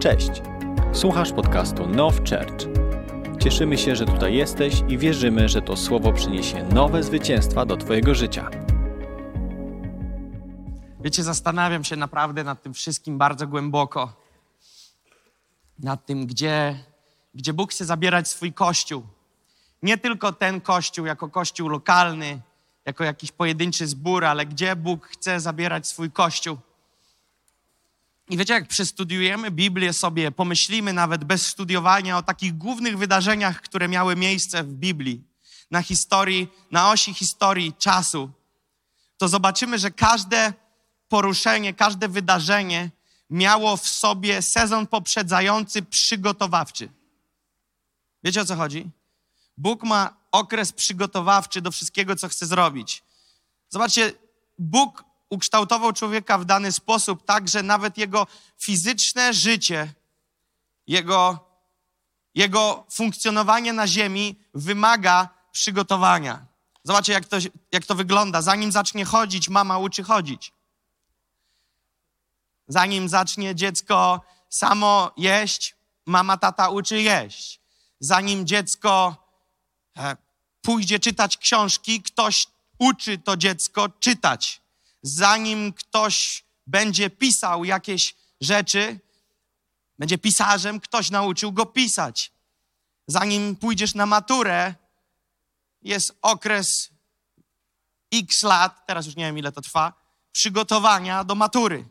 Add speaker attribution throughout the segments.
Speaker 1: Cześć! Słuchasz podcastu Now Church. Cieszymy się, że tutaj jesteś i wierzymy, że to słowo przyniesie nowe zwycięstwa do Twojego życia.
Speaker 2: Wiecie, zastanawiam się naprawdę nad tym wszystkim bardzo głęboko. Nad tym, gdzie, gdzie Bóg chce zabierać swój kościół. Nie tylko ten kościół jako kościół lokalny, jako jakiś pojedynczy zbór, ale gdzie Bóg chce zabierać swój kościół. I wiecie, jak przestudiujemy Biblię sobie, pomyślimy nawet bez studiowania o takich głównych wydarzeniach, które miały miejsce w Biblii, na historii, na osi historii czasu, to zobaczymy, że każde poruszenie, każde wydarzenie miało w sobie sezon poprzedzający przygotowawczy. Wiecie o co chodzi? Bóg ma okres przygotowawczy do wszystkiego, co chce zrobić. Zobaczcie, Bóg ukształtował człowieka w dany sposób, tak, że nawet jego fizyczne życie, jego, jego funkcjonowanie na ziemi wymaga przygotowania. Zobaczcie, jak to, jak to wygląda. Zanim zacznie chodzić, mama uczy chodzić. Zanim zacznie dziecko samo jeść, mama, tata uczy jeść. Zanim dziecko e, pójdzie czytać książki, ktoś uczy to dziecko czytać. Zanim ktoś będzie pisał jakieś rzeczy, będzie pisarzem, ktoś nauczył go pisać. Zanim pójdziesz na maturę, jest okres x lat, teraz już nie wiem ile to trwa, przygotowania do matury.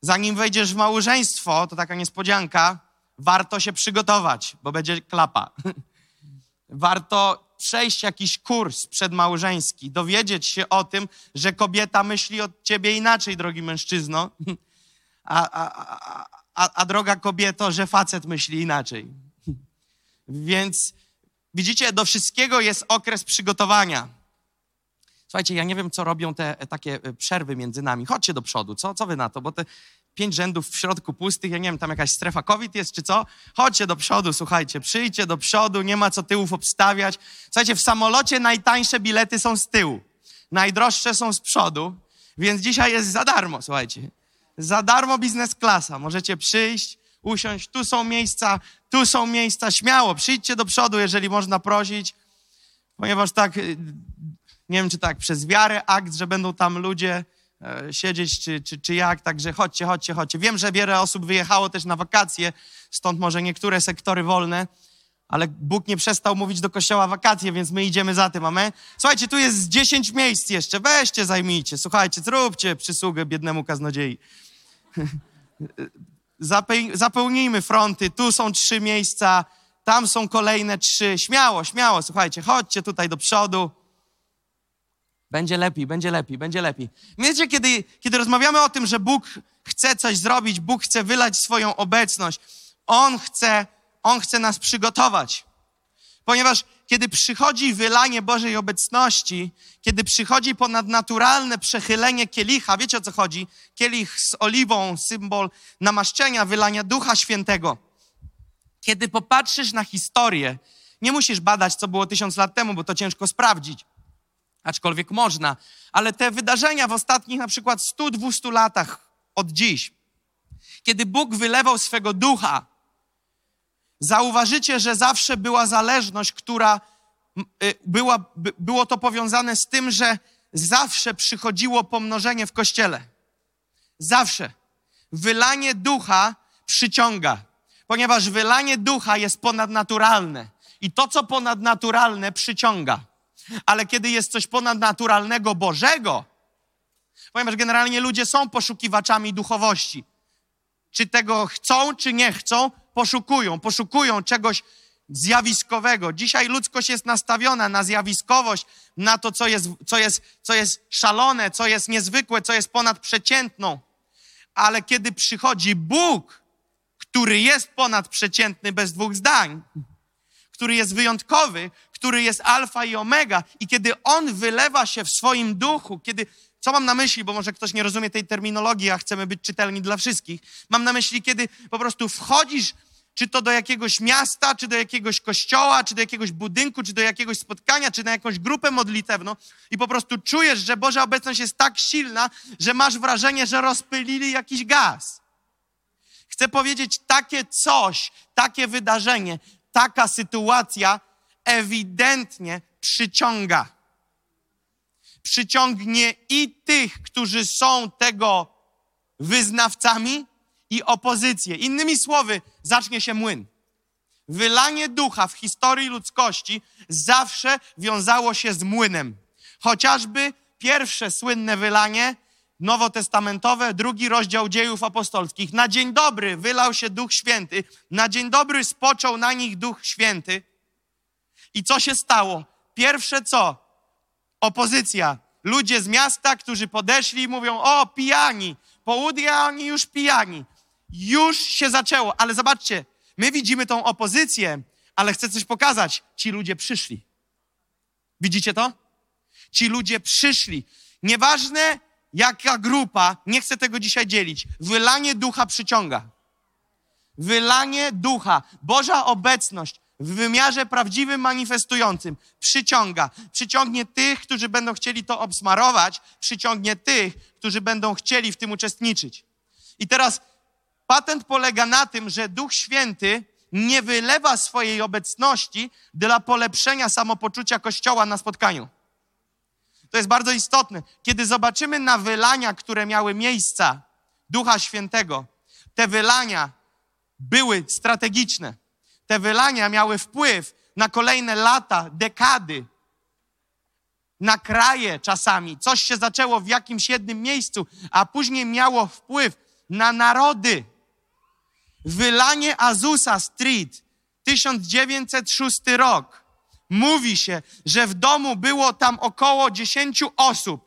Speaker 2: Zanim wejdziesz w małżeństwo, to taka niespodzianka, warto się przygotować, bo będzie klapa. warto przejść jakiś kurs przedmałżeński, dowiedzieć się o tym, że kobieta myśli od ciebie inaczej, drogi mężczyzno, a, a, a, a droga kobieto, że facet myśli inaczej. Więc widzicie, do wszystkiego jest okres przygotowania. Słuchajcie, ja nie wiem, co robią te takie przerwy między nami. Chodźcie do przodu, co, co wy na to? Bo te pięć rzędów w środku pustych, ja nie wiem, tam jakaś strefa COVID jest czy co? Chodźcie do przodu, słuchajcie, przyjdźcie do przodu, nie ma co tyłów obstawiać. Słuchajcie, w samolocie najtańsze bilety są z tyłu, najdroższe są z przodu, więc dzisiaj jest za darmo, słuchajcie. Za darmo biznes klasa. Możecie przyjść, usiąść, tu są miejsca, tu są miejsca, śmiało, przyjdźcie do przodu, jeżeli można prosić, ponieważ tak, nie wiem, czy tak przez wiarę akt, że będą tam ludzie siedzieć, czy, czy, czy jak, także chodźcie, chodźcie, chodźcie. Wiem, że wiele osób wyjechało też na wakacje, stąd może niektóre sektory wolne, ale Bóg nie przestał mówić do kościoła wakacje, więc my idziemy za tym, amen. Słuchajcie, tu jest 10 miejsc jeszcze, weźcie, zajmijcie, słuchajcie, zróbcie przysługę biednemu kaznodziei. Zapełnijmy fronty, tu są trzy miejsca, tam są kolejne trzy, śmiało, śmiało, słuchajcie, chodźcie tutaj do przodu. Będzie lepiej, będzie lepiej, będzie lepiej. Wiecie, kiedy, kiedy rozmawiamy o tym, że Bóg chce coś zrobić, Bóg chce wylać swoją obecność, On chce, On chce nas przygotować. Ponieważ kiedy przychodzi wylanie Bożej obecności, kiedy przychodzi ponadnaturalne przechylenie kielicha, wiecie o co chodzi? Kielich z oliwą, symbol namaszczenia, wylania Ducha Świętego. Kiedy popatrzysz na historię, nie musisz badać, co było tysiąc lat temu, bo to ciężko sprawdzić aczkolwiek można. Ale te wydarzenia w ostatnich na przykład 100-200 latach od dziś, kiedy Bóg wylewał swego ducha, zauważycie, że zawsze była zależność, która y, była, było to powiązane z tym, że zawsze przychodziło pomnożenie w kościele. Zawsze. Wylanie ducha przyciąga, ponieważ wylanie ducha jest ponadnaturalne. I to, co ponadnaturalne, przyciąga. Ale kiedy jest coś ponadnaturalnego Bożego, ponieważ generalnie ludzie są poszukiwaczami duchowości. Czy tego chcą, czy nie chcą, poszukują, poszukują czegoś zjawiskowego. Dzisiaj ludzkość jest nastawiona na zjawiskowość, na to, co jest, co jest, co jest szalone, co jest niezwykłe, co jest ponadprzeciętną. Ale kiedy przychodzi Bóg, który jest ponadprzeciętny bez dwóch zdań, który jest wyjątkowy, który jest alfa i omega. I kiedy On wylewa się w swoim duchu, kiedy, co mam na myśli, bo może ktoś nie rozumie tej terminologii, a chcemy być czytelni dla wszystkich. Mam na myśli, kiedy po prostu wchodzisz, czy to do jakiegoś miasta, czy do jakiegoś kościoła, czy do jakiegoś budynku, czy do jakiegoś spotkania, czy na jakąś grupę modlitewną i po prostu czujesz, że Boża obecność jest tak silna, że masz wrażenie, że rozpylili jakiś gaz. Chcę powiedzieć, takie coś, takie wydarzenie, taka sytuacja ewidentnie przyciąga. Przyciągnie i tych, którzy są tego wyznawcami, i opozycję. Innymi słowy, zacznie się młyn. Wylanie ducha w historii ludzkości zawsze wiązało się z młynem. Chociażby pierwsze słynne wylanie nowotestamentowe, drugi rozdział dziejów apostolskich. Na dzień dobry wylał się Duch Święty, na dzień dobry spoczął na nich Duch Święty. I co się stało? Pierwsze co? Opozycja. Ludzie z miasta, którzy podeszli i mówią, o, pijani, południe, a oni już pijani. Już się zaczęło, ale zobaczcie, my widzimy tą opozycję, ale chcę coś pokazać. Ci ludzie przyszli. Widzicie to? Ci ludzie przyszli. Nieważne jaka grupa, nie chcę tego dzisiaj dzielić, wylanie ducha przyciąga. Wylanie ducha, Boża obecność w wymiarze prawdziwym, manifestującym przyciąga. Przyciągnie tych, którzy będą chcieli to obsmarować, przyciągnie tych, którzy będą chcieli w tym uczestniczyć. I teraz patent polega na tym, że Duch Święty nie wylewa swojej obecności dla polepszenia samopoczucia Kościoła na spotkaniu. To jest bardzo istotne. Kiedy zobaczymy na wylania, które miały miejsca Ducha Świętego, te wylania były strategiczne. Te wylania miały wpływ na kolejne lata, dekady, na kraje czasami. Coś się zaczęło w jakimś jednym miejscu, a później miało wpływ na narody. Wylanie Azusa Street, 1906 rok. Mówi się, że w domu było tam około 10 osób.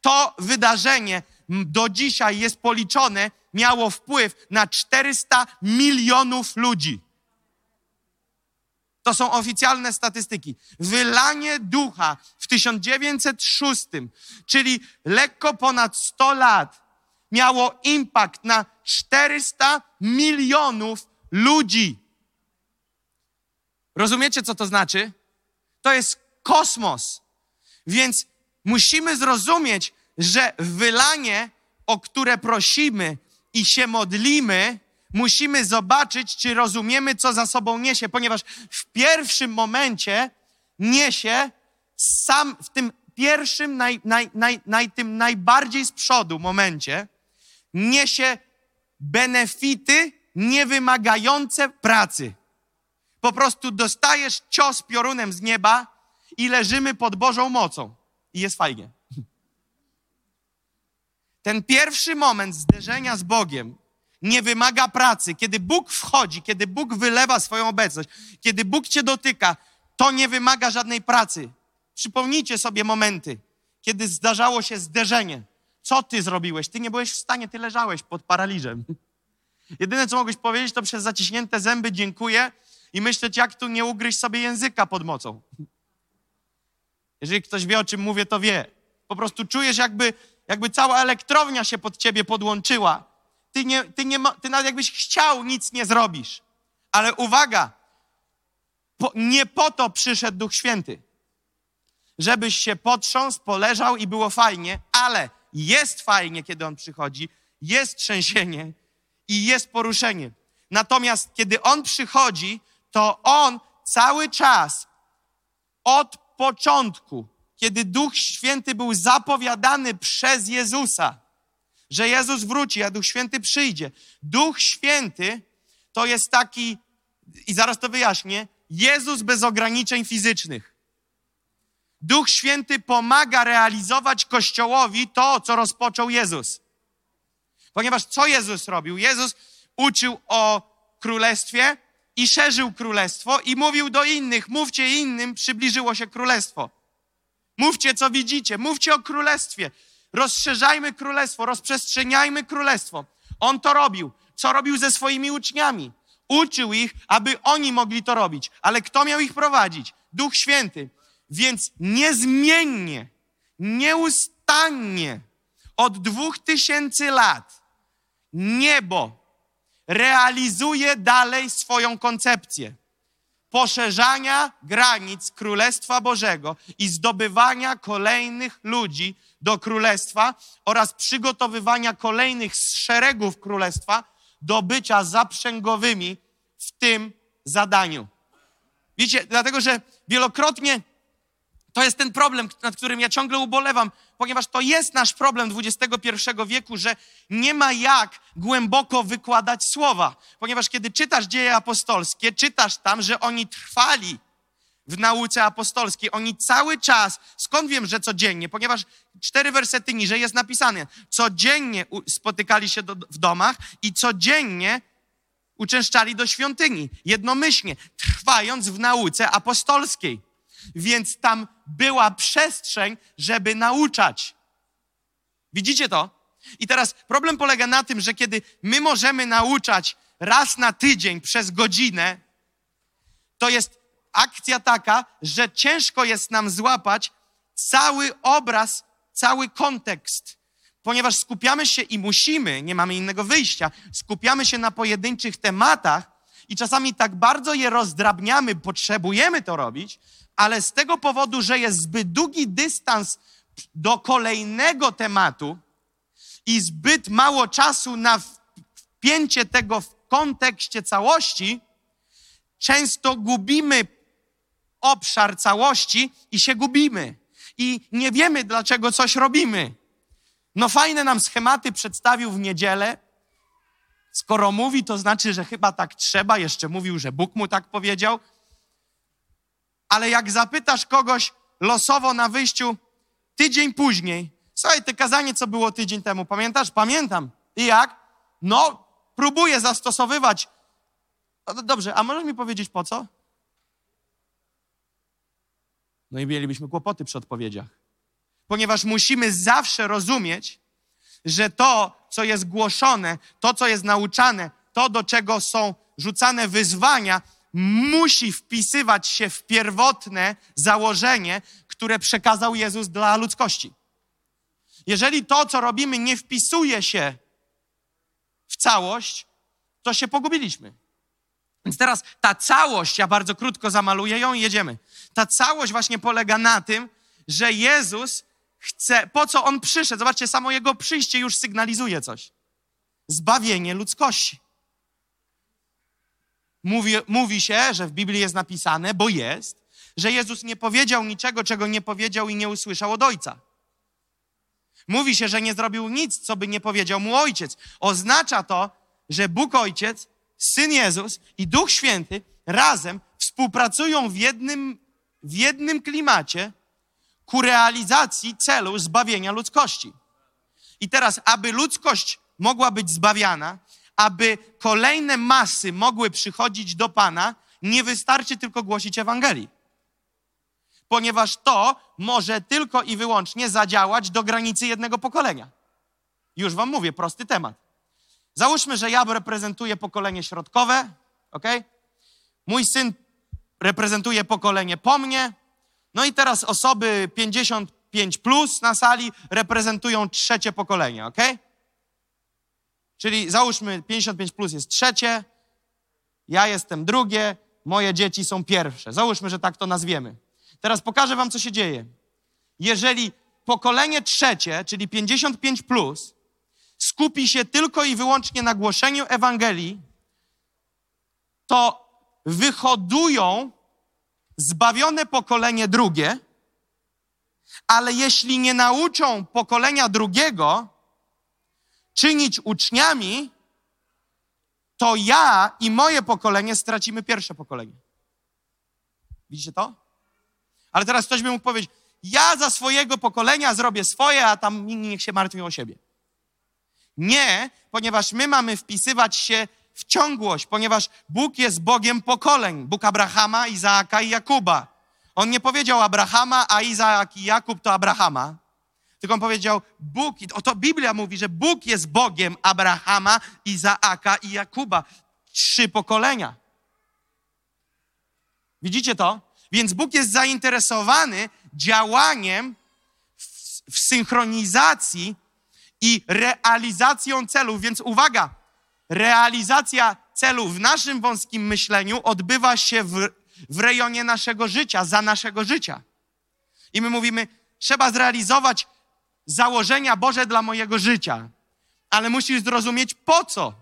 Speaker 2: To wydarzenie do dzisiaj jest policzone, miało wpływ na 400 milionów ludzi. To są oficjalne statystyki. Wylanie ducha w 1906, czyli lekko ponad 100 lat, miało impact na 400 milionów ludzi. Rozumiecie, co to znaczy? To jest kosmos. Więc musimy zrozumieć, że wylanie, o które prosimy i się modlimy, musimy zobaczyć, czy rozumiemy, co za sobą niesie, ponieważ w pierwszym momencie niesie sam, w tym pierwszym, naj, naj, naj, naj, tym najbardziej z przodu momencie, niesie benefity niewymagające pracy. Po prostu dostajesz cios piorunem z nieba i leżymy pod Bożą mocą. I jest fajnie. Ten pierwszy moment zderzenia z Bogiem nie wymaga pracy. Kiedy Bóg wchodzi, kiedy Bóg wylewa swoją obecność, kiedy Bóg cię dotyka, to nie wymaga żadnej pracy. Przypomnijcie sobie momenty, kiedy zdarzało się zderzenie. Co ty zrobiłeś? Ty nie byłeś w stanie, ty leżałeś pod paraliżem. Jedyne, co mogłeś powiedzieć, to przez zaciśnięte zęby dziękuję i myśleć, jak tu nie ugryźć sobie języka pod mocą. Jeżeli ktoś wie, o czym mówię, to wie. Po prostu czujesz, jakby, jakby cała elektrownia się pod ciebie podłączyła. Ty, nie, ty, nie, ty nawet jakbyś chciał, nic nie zrobisz. Ale uwaga, po, nie po to przyszedł Duch Święty. Żebyś się potrząsł, poleżał i było fajnie, ale jest fajnie, kiedy On przychodzi, jest trzęsienie i jest poruszenie. Natomiast kiedy On przychodzi, to On cały czas od początku, kiedy Duch Święty był zapowiadany przez Jezusa, że Jezus wróci, a Duch Święty przyjdzie. Duch Święty to jest taki, i zaraz to wyjaśnię, Jezus bez ograniczeń fizycznych. Duch Święty pomaga realizować Kościołowi to, co rozpoczął Jezus. Ponieważ co Jezus robił? Jezus uczył o królestwie i szerzył królestwo i mówił do innych, mówcie innym, przybliżyło się królestwo. Mówcie, co widzicie, mówcie o królestwie. Rozszerzajmy królestwo, rozprzestrzeniajmy królestwo. On to robił. Co robił ze swoimi uczniami? Uczył ich, aby oni mogli to robić. Ale kto miał ich prowadzić? Duch Święty. Więc niezmiennie, nieustannie od dwóch tysięcy lat niebo realizuje dalej swoją koncepcję poszerzania granic Królestwa Bożego i zdobywania kolejnych ludzi do Królestwa oraz przygotowywania kolejnych szeregów Królestwa do bycia zaprzęgowymi w tym zadaniu. Wiecie, dlatego że wielokrotnie to jest ten problem, nad którym ja ciągle ubolewam, ponieważ to jest nasz problem XXI wieku, że nie ma jak głęboko wykładać słowa. Ponieważ kiedy czytasz dzieje apostolskie, czytasz tam, że oni trwali w nauce apostolskiej. Oni cały czas, skąd wiem, że codziennie? Ponieważ cztery wersety niżej jest napisane, codziennie spotykali się do, w domach i codziennie uczęszczali do świątyni, jednomyślnie, trwając w nauce apostolskiej. Więc tam była przestrzeń, żeby nauczać. Widzicie to? I teraz problem polega na tym, że kiedy my możemy nauczać raz na tydzień przez godzinę, to jest akcja taka, że ciężko jest nam złapać cały obraz, cały kontekst, ponieważ skupiamy się i musimy, nie mamy innego wyjścia, skupiamy się na pojedynczych tematach i czasami tak bardzo je rozdrabniamy, potrzebujemy to robić, ale z tego powodu, że jest zbyt długi dystans do kolejnego tematu i zbyt mało czasu na wpięcie tego w kontekście całości, często gubimy obszar całości i się gubimy. I nie wiemy, dlaczego coś robimy. No fajne nam schematy przedstawił w niedzielę. Skoro mówi, to znaczy, że chyba tak trzeba. Jeszcze mówił, że Bóg mu tak powiedział. Ale jak zapytasz kogoś losowo na wyjściu tydzień później, słuchaj, te kazanie, co było tydzień temu, pamiętasz? Pamiętam. I jak? No, próbuję zastosowywać. No dobrze, a możesz mi powiedzieć po co? No i mielibyśmy kłopoty przy odpowiedziach. Ponieważ musimy zawsze rozumieć, że to, co jest głoszone, to, co jest nauczane, to, do czego są rzucane wyzwania, musi wpisywać się w pierwotne założenie, które przekazał Jezus dla ludzkości. Jeżeli to, co robimy, nie wpisuje się w całość, to się pogubiliśmy. Więc teraz ta całość, ja bardzo krótko zamaluję ją i jedziemy. Ta całość właśnie polega na tym, że Jezus chce, po co On przyszedł? Zobaczcie, samo Jego przyjście już sygnalizuje coś. Zbawienie ludzkości. Mówi, mówi się, że w Biblii jest napisane, bo jest, że Jezus nie powiedział niczego, czego nie powiedział i nie usłyszał od Ojca. Mówi się, że nie zrobił nic, co by nie powiedział mu Ojciec. Oznacza to, że Bóg Ojciec, Syn Jezus i Duch Święty razem współpracują w jednym, w jednym klimacie ku realizacji celu zbawienia ludzkości. I teraz, aby ludzkość mogła być zbawiana, aby kolejne masy mogły przychodzić do Pana, nie wystarczy tylko głosić Ewangelii. Ponieważ to może tylko i wyłącznie zadziałać do granicy jednego pokolenia. Już Wam mówię, prosty temat. Załóżmy, że ja reprezentuję pokolenie środkowe, ok? Mój syn reprezentuje pokolenie po mnie. No i teraz osoby 55 plus na sali reprezentują trzecie pokolenie, ok? Czyli załóżmy 55 plus jest trzecie, ja jestem drugie, moje dzieci są pierwsze. Załóżmy, że tak to nazwiemy. Teraz pokażę wam, co się dzieje. Jeżeli pokolenie trzecie, czyli 55 plus, skupi się tylko i wyłącznie na głoszeniu Ewangelii, to wyhodują zbawione pokolenie drugie, ale jeśli nie nauczą pokolenia drugiego czynić uczniami, to ja i moje pokolenie stracimy pierwsze pokolenie. Widzicie to? Ale teraz ktoś by mógł powiedzieć, ja za swojego pokolenia zrobię swoje, a tam inni niech się martwią o siebie. Nie, ponieważ my mamy wpisywać się w ciągłość, ponieważ Bóg jest Bogiem pokoleń. Bóg Abrahama, Izaaka i Jakuba. On nie powiedział Abrahama, a Izaak i Jakub to Abrahama. Tylko on powiedział Bóg, oto Biblia mówi, że Bóg jest Bogiem Abrahama, Izaaka i Jakuba. Trzy pokolenia. Widzicie to? Więc Bóg jest zainteresowany działaniem w, w synchronizacji i realizacją celów. Więc uwaga, realizacja celów w naszym wąskim myśleniu odbywa się w, w rejonie naszego życia, za naszego życia. I my mówimy, trzeba zrealizować założenia Boże dla mojego życia. Ale musisz zrozumieć po co.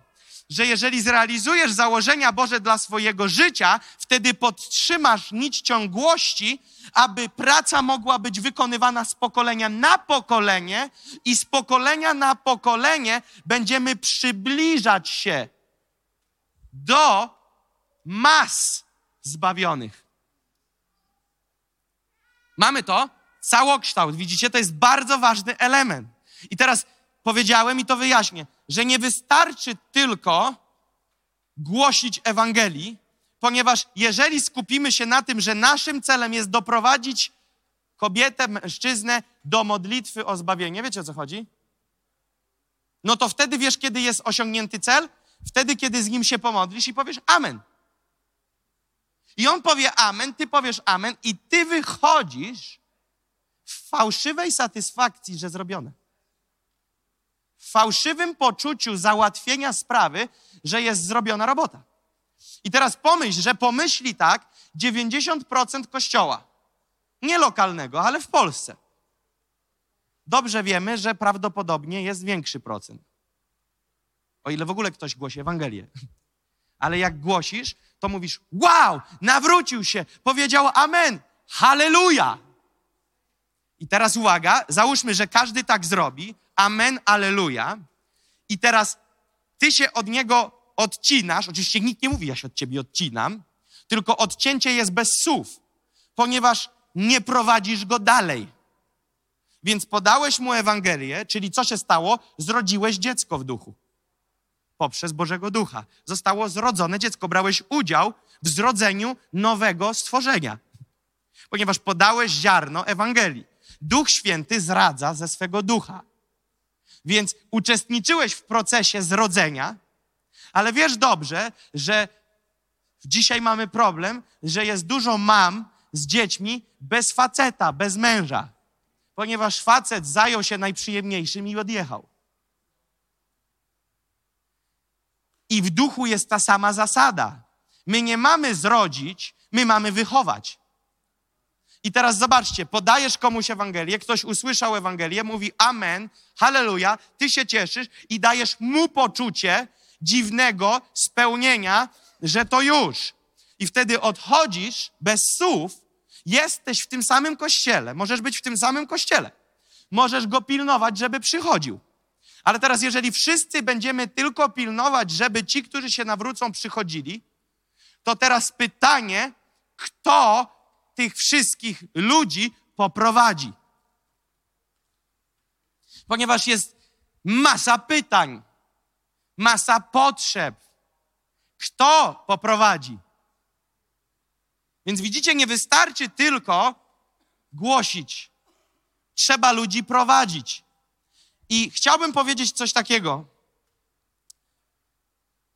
Speaker 2: że jeżeli zrealizujesz założenia Boże dla swojego życia, wtedy podtrzymasz nić ciągłości, aby praca mogła być wykonywana z pokolenia na pokolenie i z pokolenia na pokolenie będziemy przybliżać się do mas zbawionych. Mamy to? Całokształt, widzicie? To jest bardzo ważny element. I teraz powiedziałem i to wyjaśnię, że nie wystarczy tylko głosić Ewangelii, ponieważ jeżeli skupimy się na tym, że naszym celem jest doprowadzić kobietę, mężczyznę do modlitwy o zbawienie, wiecie o co chodzi? No to wtedy wiesz, kiedy jest osiągnięty cel? Wtedy, kiedy z nim się pomodlisz i powiesz Amen. I on powie Amen, ty powiesz Amen, i ty wychodzisz fałszywej satysfakcji, że zrobione. W fałszywym poczuciu załatwienia sprawy, że jest zrobiona robota. I teraz pomyśl, że pomyśli tak 90% kościoła. Nie lokalnego, ale w Polsce. Dobrze wiemy, że prawdopodobnie jest większy procent. O ile w ogóle ktoś głosi Ewangelię. Ale jak głosisz, to mówisz: Wow, nawrócił się, powiedział Amen, Halleluja. I teraz uwaga, załóżmy, że każdy tak zrobi, Amen, Alleluja. I teraz ty się od niego odcinasz. Oczywiście nikt nie mówi, ja się od ciebie odcinam, tylko odcięcie jest bez słów, ponieważ nie prowadzisz go dalej. Więc podałeś mu Ewangelię, czyli co się stało? Zrodziłeś dziecko w duchu. Poprzez Bożego Ducha. Zostało zrodzone dziecko. Brałeś udział w zrodzeniu nowego stworzenia. Ponieważ podałeś ziarno Ewangelii. Duch Święty zradza ze swego ducha. Więc uczestniczyłeś w procesie zrodzenia, ale wiesz dobrze, że dzisiaj mamy problem, że jest dużo mam z dziećmi bez faceta, bez męża, ponieważ facet zajął się najprzyjemniejszym i odjechał. I w duchu jest ta sama zasada. My nie mamy zrodzić, my mamy wychować. I teraz zobaczcie, podajesz komuś Ewangelię, ktoś usłyszał Ewangelię, mówi Amen, Halleluja, ty się cieszysz i dajesz mu poczucie dziwnego spełnienia, że to już. I wtedy odchodzisz bez słów, jesteś w tym samym kościele, możesz być w tym samym kościele. Możesz go pilnować, żeby przychodził. Ale teraz, jeżeli wszyscy będziemy tylko pilnować, żeby ci, którzy się nawrócą, przychodzili, to teraz pytanie, kto tych wszystkich ludzi poprowadzi. Ponieważ jest masa pytań, masa potrzeb. Kto poprowadzi? Więc widzicie, nie wystarczy tylko głosić. Trzeba ludzi prowadzić. I chciałbym powiedzieć coś takiego.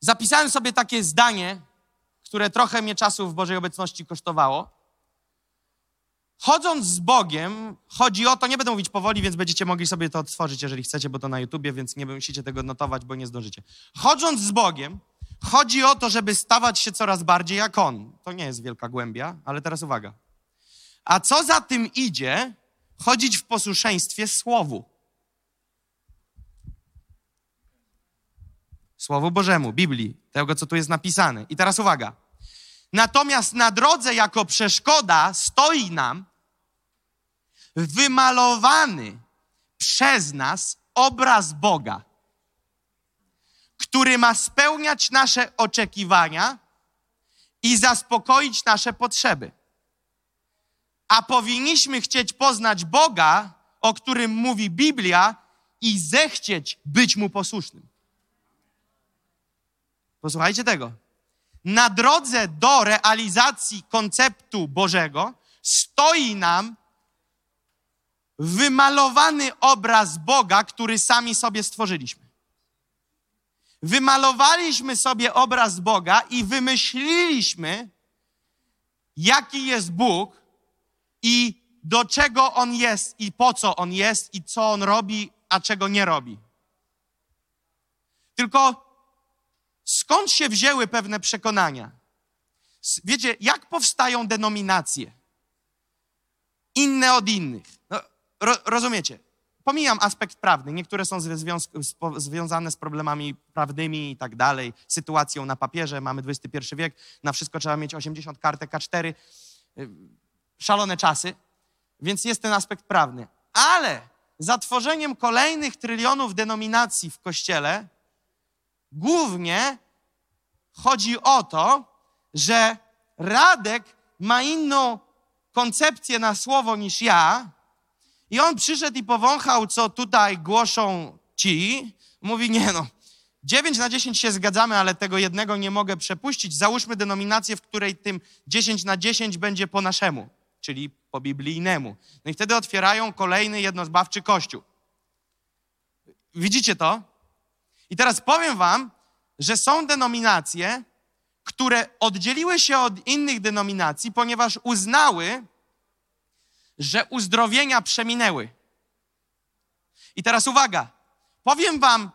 Speaker 2: Zapisałem sobie takie zdanie, które trochę mnie czasu w Bożej obecności kosztowało. Chodząc z Bogiem, chodzi o to, nie będę mówić powoli, więc będziecie mogli sobie to odtworzyć, jeżeli chcecie, bo to na YouTubie, więc nie musicie tego notować, bo nie zdążycie. Chodząc z Bogiem, chodzi o to, żeby stawać się coraz bardziej jak On. To nie jest wielka głębia, ale teraz uwaga. A co za tym idzie, chodzić w posłuszeństwie Słowu. Słowu Bożemu, Biblii, tego, co tu jest napisane. I teraz uwaga. Natomiast na drodze jako przeszkoda stoi nam wymalowany przez nas obraz Boga, który ma spełniać nasze oczekiwania i zaspokoić nasze potrzeby. A powinniśmy chcieć poznać Boga, o którym mówi Biblia, i zechcieć być mu posłusznym. Posłuchajcie tego na drodze do realizacji konceptu Bożego stoi nam wymalowany obraz Boga, który sami sobie stworzyliśmy. Wymalowaliśmy sobie obraz Boga i wymyśliliśmy, jaki jest Bóg i do czego On jest i po co On jest i co On robi, a czego nie robi. Tylko skąd się wzięły pewne przekonania? Wiecie, jak powstają denominacje? Inne od innych. No, ro, rozumiecie? pomijam aspekt prawny. Niektóre są związane z problemami prawnymi i tak dalej, sytuacją na papierze. Mamy XXI wiek, na wszystko trzeba mieć 80 kartek K4. Y, Szalone czasy, więc jest ten aspekt prawny. Ale za tworzeniem kolejnych trylionów denominacji w Kościele głównie chodzi o to, że Radek ma inną koncepcję na słowo niż ja. I on przyszedł i powąchał, co tutaj głoszą ci. Mówi, nie no, 9 na 10 się zgadzamy, ale tego jednego nie mogę przepuścić. Załóżmy denominację, w której tym 10 na 10 będzie po naszemu, czyli po biblijnemu. No i wtedy otwierają kolejny jednozbawczy kościół. Widzicie to? I teraz powiem wam, że są denominacje, które oddzieliły się od innych denominacji, ponieważ uznały, że uzdrowienia przeminęły. I teraz uwaga, powiem wam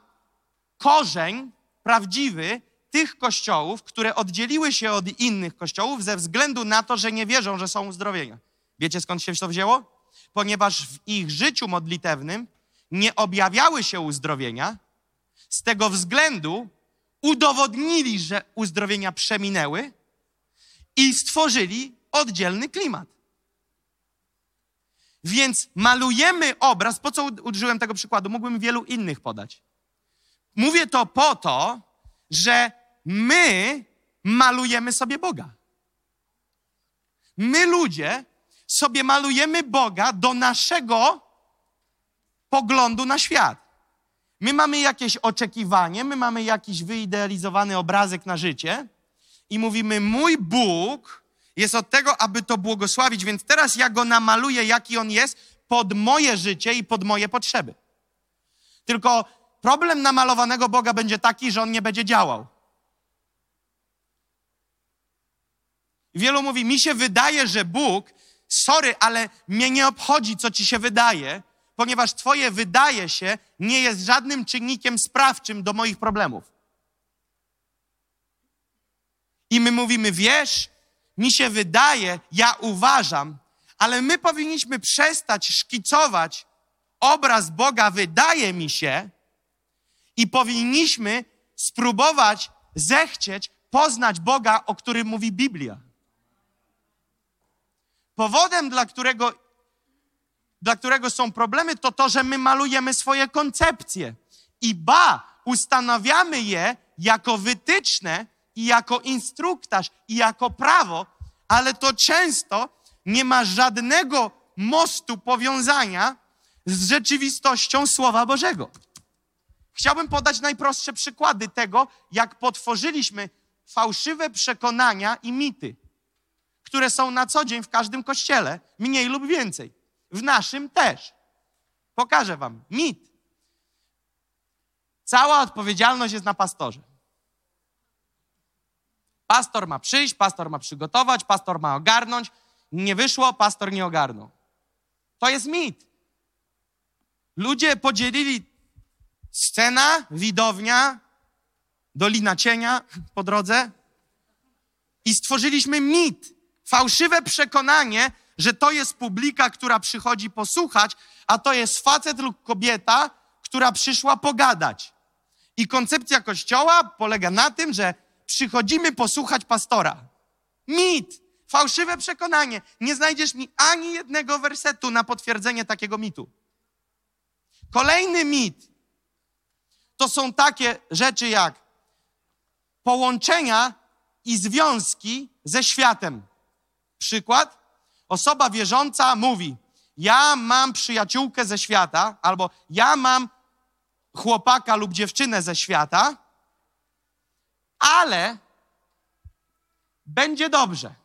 Speaker 2: korzeń prawdziwy tych kościołów, które oddzieliły się od innych kościołów ze względu na to, że nie wierzą, że są uzdrowienia. Wiecie skąd się to wzięło? Ponieważ w ich życiu modlitewnym nie objawiały się uzdrowienia, z tego względu udowodnili, że uzdrowienia przeminęły i stworzyli oddzielny klimat. Więc malujemy obraz. Po co użyłem tego przykładu? Mógłbym wielu innych podać. Mówię to po to, że my malujemy sobie Boga. My ludzie sobie malujemy Boga do naszego poglądu na świat. My mamy jakieś oczekiwanie, my mamy jakiś wyidealizowany obrazek na życie i mówimy: Mój Bóg jest od tego, aby to błogosławić, więc teraz ja go namaluję, jaki on jest, pod moje życie i pod moje potrzeby. Tylko problem namalowanego Boga będzie taki, że on nie będzie działał. Wielu mówi: Mi się wydaje, że Bóg, sorry, ale mnie nie obchodzi, co ci się wydaje, ponieważ Twoje wydaje się nie jest żadnym czynnikiem sprawczym do moich problemów. I my mówimy, wiesz, mi się wydaje, ja uważam, ale my powinniśmy przestać szkicować obraz Boga, wydaje mi się, i powinniśmy spróbować zechcieć poznać Boga, o którym mówi Biblia. Powodem, dla którego dla którego są problemy, to to, że my malujemy swoje koncepcje. I ba, ustanawiamy je jako wytyczne i jako instruktaż i jako prawo, ale to często nie ma żadnego mostu powiązania z rzeczywistością Słowa Bożego. Chciałbym podać najprostsze przykłady tego, jak potworzyliśmy fałszywe przekonania i mity, które są na co dzień w każdym kościele, mniej lub więcej. W naszym też. Pokażę wam. Mit. Cała odpowiedzialność jest na pastorze. Pastor ma przyjść, pastor ma przygotować, pastor ma ogarnąć. Nie wyszło, pastor nie ogarnął. To jest mit. Ludzie podzielili scena, widownia, dolina cienia po drodze i stworzyliśmy mit. Fałszywe przekonanie, że to jest publika, która przychodzi posłuchać, a to jest facet lub kobieta, która przyszła pogadać. I koncepcja kościoła polega na tym, że przychodzimy posłuchać pastora. Mit, fałszywe przekonanie. Nie znajdziesz mi ani jednego wersetu na potwierdzenie takiego mitu. Kolejny mit to są takie rzeczy jak połączenia i związki ze światem. Przykład? Osoba wierząca mówi: Ja mam przyjaciółkę ze świata, albo ja mam chłopaka lub dziewczynę ze świata, ale będzie dobrze.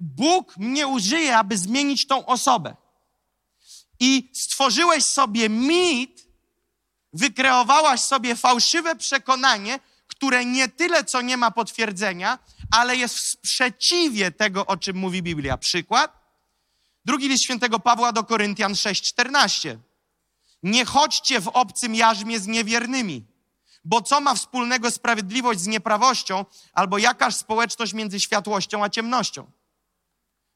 Speaker 2: Bóg mnie użyje, aby zmienić tą osobę. I stworzyłeś sobie mit, wykreowałaś sobie fałszywe przekonanie, które nie tyle co nie ma potwierdzenia, ale jest w sprzeciwie tego, o czym mówi Biblia. Przykład? Drugi list świętego Pawła do Koryntian 6:14. Nie chodźcie w obcym jarzmie z niewiernymi, bo co ma wspólnego sprawiedliwość z nieprawością, albo jakaż społeczność między światłością a ciemnością?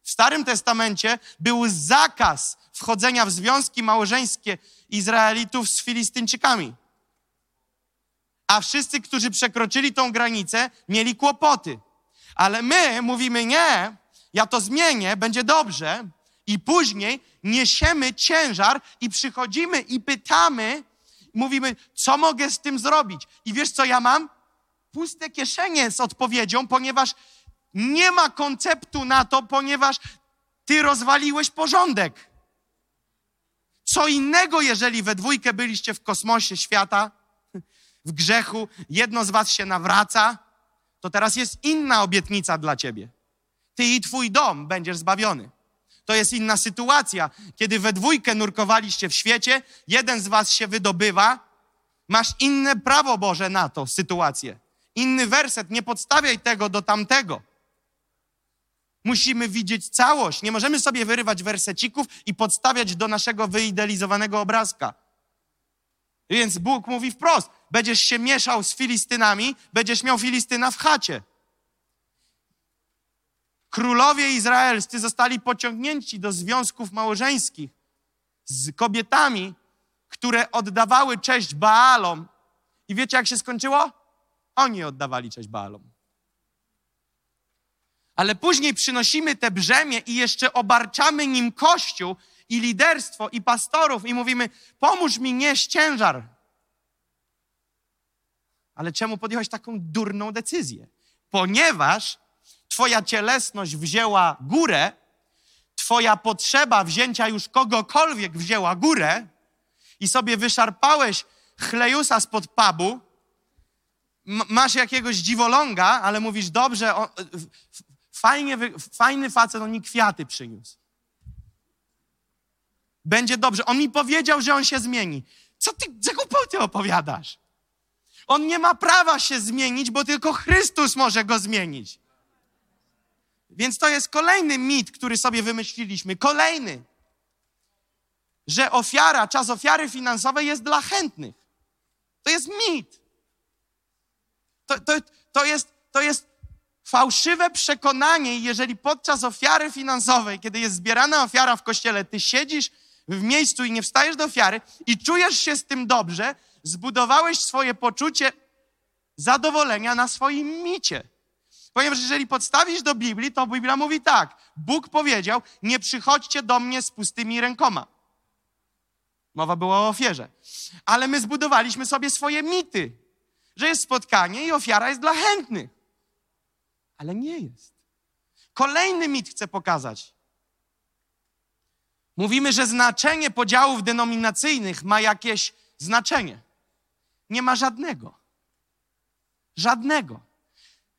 Speaker 2: W Starym Testamencie był zakaz wchodzenia w związki małżeńskie Izraelitów z Filistyńczykami. A wszyscy, którzy przekroczyli tą granicę, mieli kłopoty. Ale my mówimy nie, ja to zmienię, będzie dobrze. I później niesiemy ciężar i przychodzimy i pytamy, mówimy, co mogę z tym zrobić? I wiesz, co ja mam? Puste kieszenie z odpowiedzią, ponieważ nie ma konceptu na to, ponieważ ty rozwaliłeś porządek. Co innego, jeżeli we dwójkę byliście w kosmosie świata, w grzechu, jedno z was się nawraca, to teraz jest inna obietnica dla ciebie. Ty i twój dom będziesz zbawiony. To jest inna sytuacja. Kiedy we dwójkę nurkowaliście w świecie, jeden z was się wydobywa, masz inne prawo Boże na to sytuację. Inny werset, nie podstawiaj tego do tamtego. Musimy widzieć całość. Nie możemy sobie wyrywać wersecików i podstawiać do naszego wyidealizowanego obrazka. Więc Bóg mówi wprost: będziesz się mieszał z Filistynami, będziesz miał Filistyna w chacie. Królowie izraelscy zostali pociągnięci do związków małżeńskich z kobietami, które oddawały cześć Baalom. I wiecie, jak się skończyło? Oni oddawali cześć Baalom. Ale później przynosimy te brzemię i jeszcze obarczamy nim Kościół i liderstwo i pastorów i mówimy, pomóż mi nieść ciężar. Ale czemu podjąłeś taką durną decyzję? Ponieważ Twoja cielesność wzięła górę, Twoja potrzeba wzięcia już kogokolwiek wzięła górę i sobie wyszarpałeś chlejusa spod pubu, masz jakiegoś dziwoląga, ale mówisz, dobrze, on, fajnie, fajny facet, on mi kwiaty przyniósł. Będzie dobrze. On mi powiedział, że on się zmieni. Co ty za głupoty opowiadasz? On nie ma prawa się zmienić, bo tylko Chrystus może go zmienić. Więc to jest kolejny mit, który sobie wymyśliliśmy. Kolejny. Że ofiara, czas ofiary finansowej jest dla chętnych. To jest mit. To, to, to, jest, to jest fałszywe przekonanie, jeżeli podczas ofiary finansowej, kiedy jest zbierana ofiara w kościele, ty siedzisz w miejscu i nie wstajesz do ofiary i czujesz się z tym dobrze, zbudowałeś swoje poczucie zadowolenia na swoim micie. Ponieważ jeżeli podstawisz do Biblii, to Biblia mówi tak. Bóg powiedział, nie przychodźcie do mnie z pustymi rękoma. Mowa była o ofierze. Ale my zbudowaliśmy sobie swoje mity, że jest spotkanie i ofiara jest dla chętnych. Ale nie jest. Kolejny mit chcę pokazać. Mówimy, że znaczenie podziałów denominacyjnych ma jakieś znaczenie. Nie ma żadnego. Żadnego.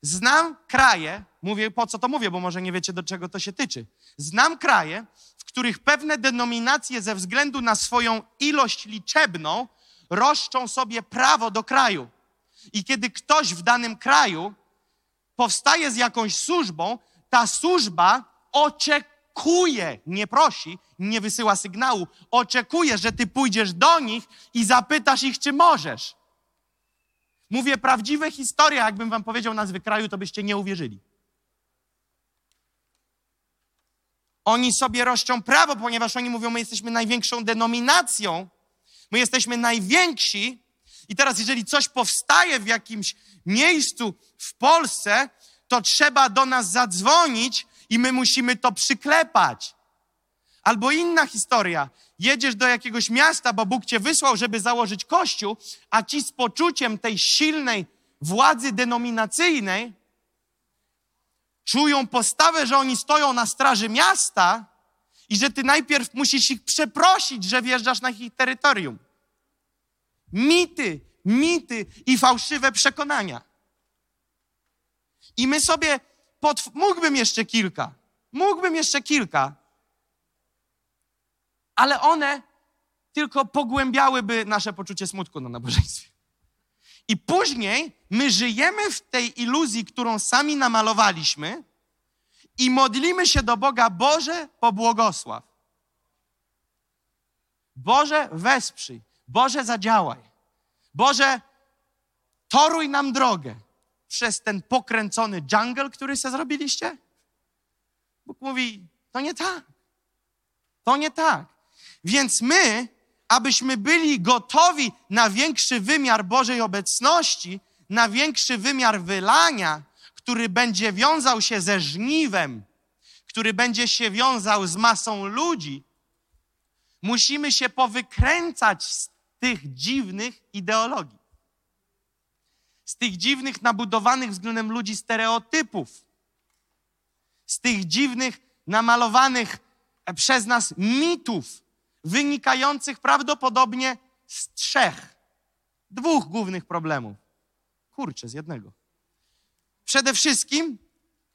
Speaker 2: Znam kraje, mówię po co to mówię, bo może nie wiecie do czego to się tyczy. Znam kraje, w których pewne denominacje ze względu na swoją ilość liczebną roszczą sobie prawo do kraju. I kiedy ktoś w danym kraju powstaje z jakąś służbą, ta służba oczekuje, nie prosi, nie wysyła sygnału, oczekuje, że ty pójdziesz do nich i zapytasz ich, czy możesz. Mówię prawdziwe historie, jakbym wam powiedział nazwy kraju, to byście nie uwierzyli. Oni sobie roszczą prawo, ponieważ oni mówią, my jesteśmy największą denominacją, my jesteśmy najwięksi. I teraz, jeżeli coś powstaje w jakimś miejscu w Polsce, to trzeba do nas zadzwonić i my musimy to przyklepać. Albo inna historia. Jedziesz do jakiegoś miasta, bo Bóg cię wysłał, żeby założyć kościół, a ci z poczuciem tej silnej władzy denominacyjnej czują postawę, że oni stoją na straży miasta i że ty najpierw musisz ich przeprosić, że wjeżdżasz na ich terytorium. Mity, mity i fałszywe przekonania. I my sobie, pod... mógłbym jeszcze kilka, mógłbym jeszcze kilka, ale one tylko pogłębiałyby nasze poczucie smutku na nabożeństwie. I później my żyjemy w tej iluzji, którą sami namalowaliśmy i modlimy się do Boga, Boże, pobłogosław. Boże, wesprzyj. Boże, zadziałaj. Boże, toruj nam drogę przez ten pokręcony jungle, który se zrobiliście. Bóg mówi, To nie tak. To nie tak. Więc my, abyśmy byli gotowi na większy wymiar Bożej obecności, na większy wymiar wylania, który będzie wiązał się ze żniwem, który będzie się wiązał z masą ludzi, musimy się powykręcać z tych dziwnych ideologii, z tych dziwnych, nabudowanych względem ludzi stereotypów, z tych dziwnych, namalowanych przez nas mitów, wynikających prawdopodobnie z trzech, dwóch głównych problemów. Kurczę, z jednego. Przede wszystkim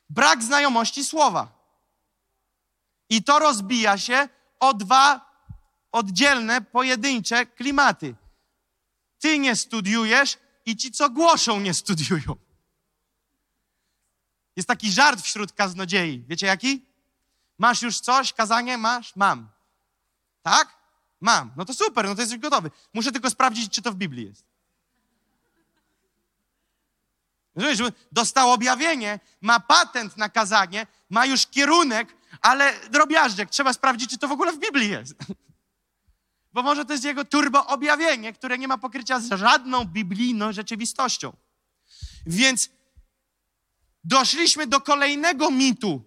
Speaker 2: brak znajomości słowa. I to rozbija się o dwa oddzielne, pojedyncze klimaty. Ty nie studiujesz i ci, co głoszą, nie studiują. Jest taki żart wśród kaznodziei. Wiecie jaki? Masz już coś? Kazanie masz? Mam. Tak? Mam. No to super, no to jesteś gotowy. Muszę tylko sprawdzić, czy to w Biblii jest. Rozumiesz, dostał objawienie, ma patent na kazanie, ma już kierunek, ale drobiażdżek, trzeba sprawdzić, czy to w ogóle w Biblii jest. Bo może to jest jego turbo objawienie, które nie ma pokrycia z żadną biblijną rzeczywistością. Więc doszliśmy do kolejnego mitu.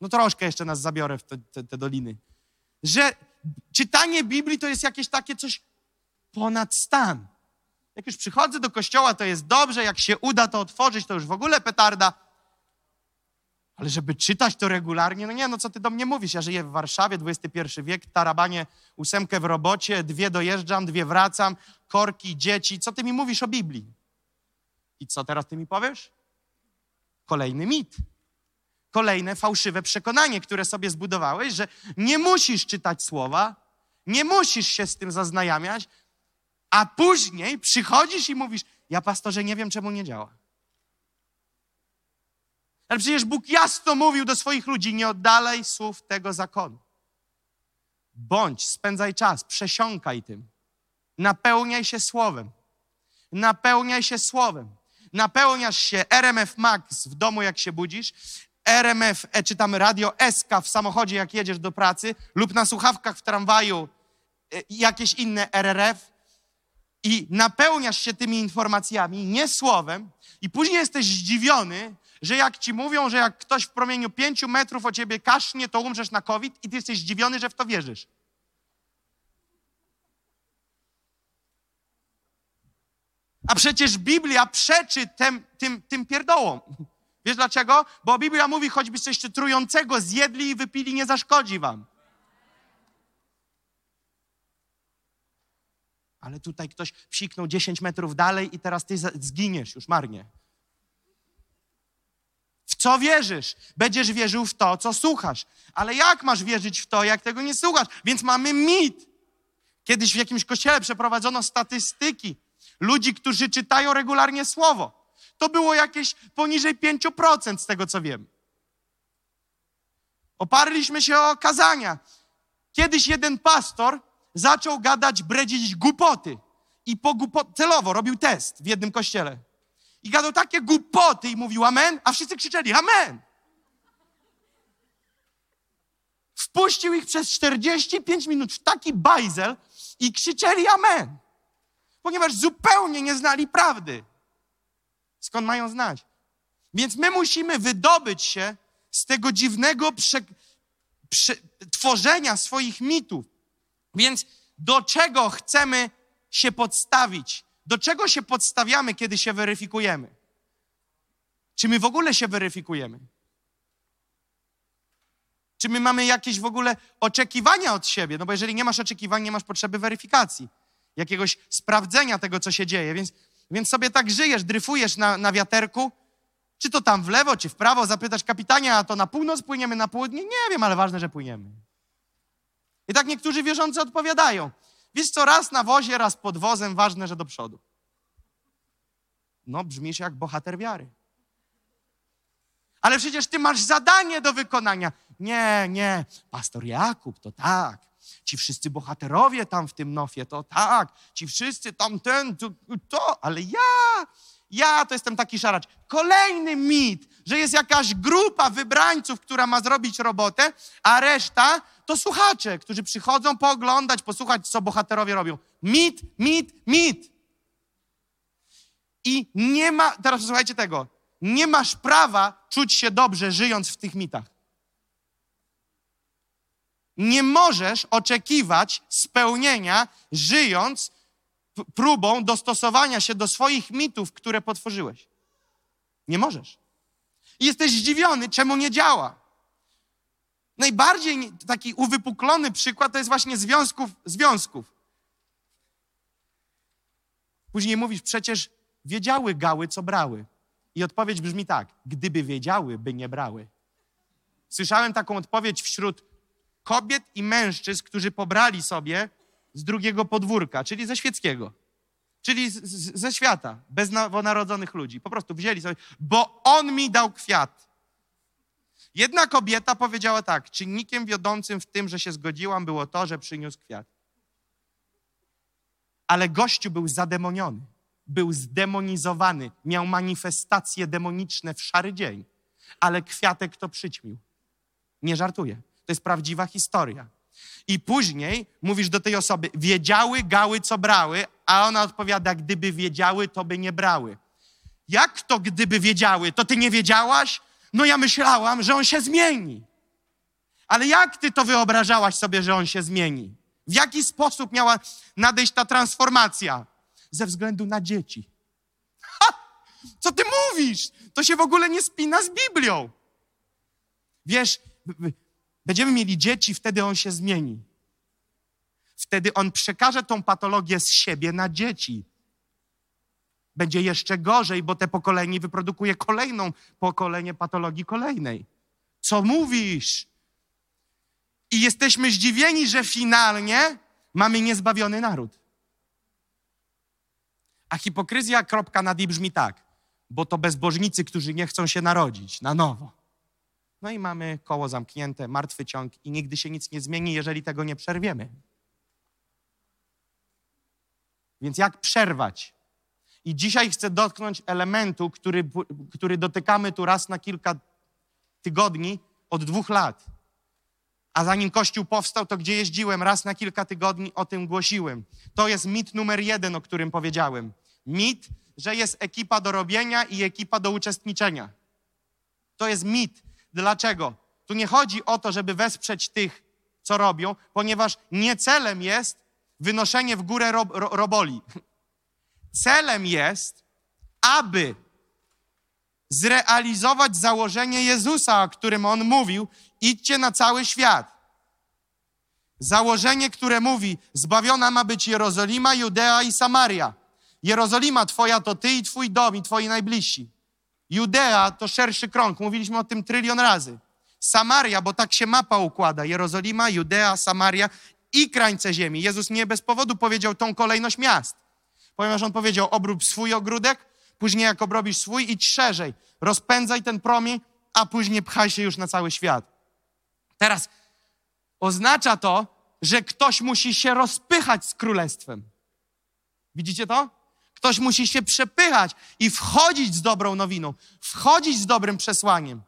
Speaker 2: No troszkę jeszcze nas zabiorę w te, te, te doliny. Że czytanie Biblii to jest jakieś takie coś ponad stan. Jak już przychodzę do kościoła, to jest dobrze, jak się uda to otworzyć, to już w ogóle petarda. Ale żeby czytać to regularnie, no nie, no co ty do mnie mówisz? Ja żyję w Warszawie, XXI wiek, tarabanie, ósemkę w robocie, dwie dojeżdżam, dwie wracam, korki, dzieci. Co ty mi mówisz o Biblii? I co teraz ty mi powiesz? Kolejny mit. Kolejne fałszywe przekonanie, które sobie zbudowałeś, że nie musisz czytać słowa, nie musisz się z tym zaznajamiać, a później przychodzisz i mówisz: Ja, pastorze, nie wiem, czemu nie działa. Ale przecież Bóg jasno mówił do swoich ludzi: Nie oddalaj słów tego zakonu. Bądź, spędzaj czas, przesiąkaj tym. Napełniaj się słowem. Napełniaj się słowem. Napełniasz się RMF Max w domu, jak się budzisz, RMF, e, czy tam radio SK w samochodzie, jak jedziesz do pracy, lub na słuchawkach w tramwaju e, jakieś inne RRF i napełniasz się tymi informacjami, nie słowem, i później jesteś zdziwiony, że jak ci mówią, że jak ktoś w promieniu pięciu metrów o ciebie kasznie, to umrzesz na COVID i ty jesteś zdziwiony, że w to wierzysz. A przecież Biblia przeczy tym, tym, tym pierdołom. Wiesz dlaczego? Bo Biblia mówi, choćby coś trującego zjedli i wypili, nie zaszkodzi wam. Ale tutaj ktoś psiknął 10 metrów dalej i teraz ty zginiesz już marnie. Co wierzysz? Będziesz wierzył w to, co słuchasz. Ale jak masz wierzyć w to, jak tego nie słuchasz? Więc mamy mit. Kiedyś w jakimś kościele przeprowadzono statystyki ludzi, którzy czytają regularnie słowo. To było jakieś poniżej 5% z tego, co wiem. Oparliśmy się o kazania. Kiedyś jeden pastor zaczął gadać, bredzić głupoty. I po głupo- celowo robił test w jednym kościele. I gadał takie głupoty i mówił amen, a wszyscy krzyczeli amen. Wpuścił ich przez 45 minut w taki bajzel i krzyczeli amen. Ponieważ zupełnie nie znali prawdy. Skąd mają znać? Więc my musimy wydobyć się z tego dziwnego prze, prze, tworzenia swoich mitów. Więc do czego chcemy się podstawić? Do czego się podstawiamy, kiedy się weryfikujemy? Czy my w ogóle się weryfikujemy? Czy my mamy jakieś w ogóle oczekiwania od siebie? No bo jeżeli nie masz oczekiwań, nie masz potrzeby weryfikacji, jakiegoś sprawdzenia tego, co się dzieje. Więc, więc sobie tak żyjesz, dryfujesz na, na wiaterku, czy to tam w lewo, czy w prawo, zapytasz kapitania, a to na północ płyniemy, na południe? Nie wiem, ale ważne, że płyniemy. I tak niektórzy wierzący odpowiadają. Wiesz co, raz na wozie, raz pod wozem, ważne, że do przodu. No, brzmisz jak bohater wiary. Ale przecież ty masz zadanie do wykonania. Nie, nie, pastor Jakub, to tak. Ci wszyscy bohaterowie tam w tym nofie, to tak. Ci wszyscy tamten, to, to, ale ja, Ja to jestem taki szaracz. Kolejny mit, że jest jakaś grupa wybrańców, która ma zrobić robotę, a reszta to słuchacze, którzy przychodzą pooglądać, posłuchać, co bohaterowie robią. Mit, mit, mit. I nie ma, teraz słuchajcie tego, nie masz prawa czuć się dobrze, żyjąc w tych mitach. Nie możesz oczekiwać spełnienia, żyjąc próbą dostosowania się do swoich mitów, które potworzyłeś. Nie możesz. I jesteś zdziwiony, czemu nie działa. Najbardziej taki uwypuklony przykład to jest właśnie związków, związków. Później mówisz, przecież wiedziały gały, co brały. I odpowiedź brzmi tak: gdyby wiedziały, by nie brały. Słyszałem taką odpowiedź wśród kobiet i mężczyzn, którzy pobrali sobie z drugiego podwórka, czyli ze świeckiego, czyli z, z, ze świata, bez nowonarodzonych ludzi. Po prostu wzięli sobie, bo on mi dał kwiat. Jedna kobieta powiedziała tak: czynnikiem wiodącym w tym, że się zgodziłam, było to, że przyniósł kwiat. Ale gościu był zademoniony był zdemonizowany, miał manifestacje demoniczne w szary dzień, ale kwiatek to przyćmił. Nie żartuję. To jest prawdziwa historia. I później mówisz do tej osoby, wiedziały gały, co brały, a ona odpowiada, gdyby wiedziały, to by nie brały. Jak to, gdyby wiedziały? To ty nie wiedziałaś? No ja myślałam, że on się zmieni. Ale jak ty to wyobrażałaś sobie, że on się zmieni? W jaki sposób miała nadejść ta transformacja? ze względu na dzieci. Ha! Co ty mówisz? To się w ogóle nie spina z Biblią. Wiesz, będziemy mieli dzieci, wtedy on się zmieni. Wtedy on przekaże tą patologię z siebie na dzieci. Będzie jeszcze gorzej, bo te pokolenie wyprodukuje kolejną pokolenie patologii kolejnej. Co mówisz? I jesteśmy zdziwieni, że finalnie mamy niezbawiony naród. A hipokryzja kropka nad i brzmi tak, bo to bezbożnicy, którzy nie chcą się narodzić na nowo. No i mamy koło zamknięte, martwy ciąg i nigdy się nic nie zmieni, jeżeli tego nie przerwiemy. Więc jak przerwać? I dzisiaj chcę dotknąć elementu, który, który dotykamy tu raz na kilka tygodni od dwóch lat. A zanim Kościół powstał, to gdzie jeździłem raz na kilka tygodni, o tym głosiłem. To jest mit numer jeden, o którym powiedziałem. Mit, że jest ekipa do robienia i ekipa do uczestniczenia. To jest mit. Dlaczego? Tu nie chodzi o to, żeby wesprzeć tych, co robią, ponieważ nie celem jest wynoszenie w górę rob, ro, roboli. Celem jest, aby zrealizować założenie Jezusa, o którym on mówił: idźcie na cały świat. Założenie, które mówi: zbawiona ma być Jerozolima, Judea i Samaria. Jerozolima twoja to ty i twój dom i twoi najbliżsi. Judea to szerszy krąg, mówiliśmy o tym trylion razy. Samaria, bo tak się mapa układa. Jerozolima, Judea, Samaria i krańce ziemi. Jezus nie bez powodu powiedział tą kolejność miast. Ponieważ on powiedział, obrób swój ogródek, później jak obrobisz swój, idź szerzej. Rozpędzaj ten promień, a później pchaj się już na cały świat. Teraz oznacza to, że ktoś musi się rozpychać z królestwem. Widzicie to? Ktoś musi się przepychać i wchodzić z dobrą nowiną, wchodzić z dobrym przesłaniem.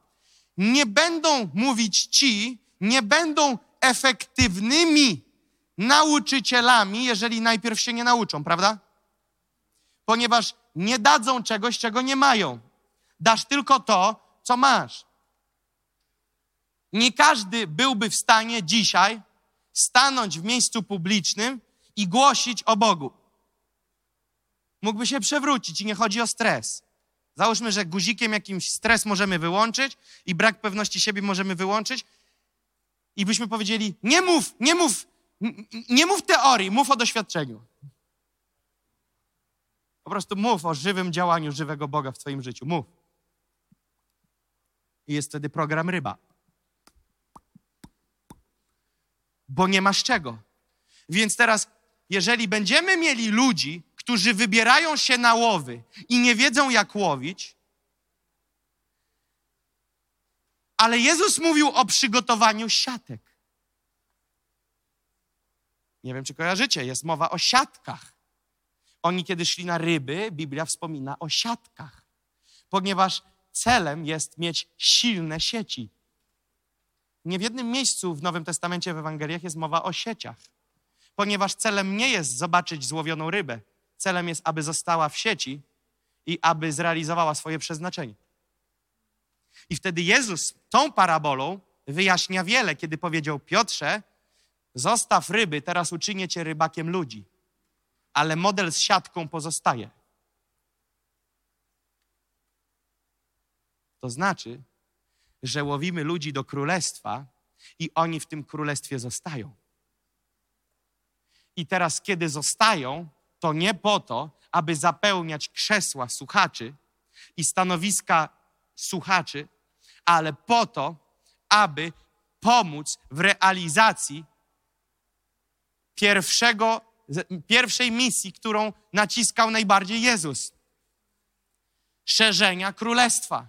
Speaker 2: Nie będą mówić ci, nie będą efektywnymi nauczycielami, jeżeli najpierw się nie nauczą, prawda? Ponieważ nie dadzą czegoś, czego nie mają. Dasz tylko to, co masz. Nie każdy byłby w stanie dzisiaj stanąć w miejscu publicznym i głosić o Bogu mógłby się przewrócić i nie chodzi o stres. Załóżmy, że guzikiem jakimś stres możemy wyłączyć i brak pewności siebie możemy wyłączyć i byśmy powiedzieli, nie mów, nie mów, nie mów teorii, mów o doświadczeniu. Po prostu mów o żywym działaniu żywego Boga w twoim życiu. Mów. I jest wtedy program ryba. Bo nie masz czego. Więc teraz, jeżeli będziemy mieli ludzi, którzy wybierają się na łowy i nie wiedzą, jak łowić, ale Jezus mówił o przygotowaniu siatek. Nie wiem, czy kojarzycie, jest mowa o siatkach. Oni, kiedy szli na ryby, Biblia wspomina o siatkach, ponieważ celem jest mieć silne sieci. Nie w jednym miejscu w Nowym Testamencie w Ewangeliach jest mowa o sieciach, ponieważ celem nie jest zobaczyć złowioną rybę. Celem jest, aby została w sieci i aby zrealizowała swoje przeznaczenie. I wtedy Jezus tą parabolą wyjaśnia wiele, kiedy powiedział Piotrze, zostaw ryby, teraz uczynię cię rybakiem ludzi. Ale model z siatką pozostaje. To znaczy, że łowimy ludzi do królestwa i oni w tym królestwie zostają. I teraz, kiedy zostają, to nie po to, aby zapełniać krzesła słuchaczy i stanowiska słuchaczy, ale po to, aby pomóc w realizacji pierwszego, pierwszej misji, którą naciskał najbardziej Jezus szerzenia królestwa.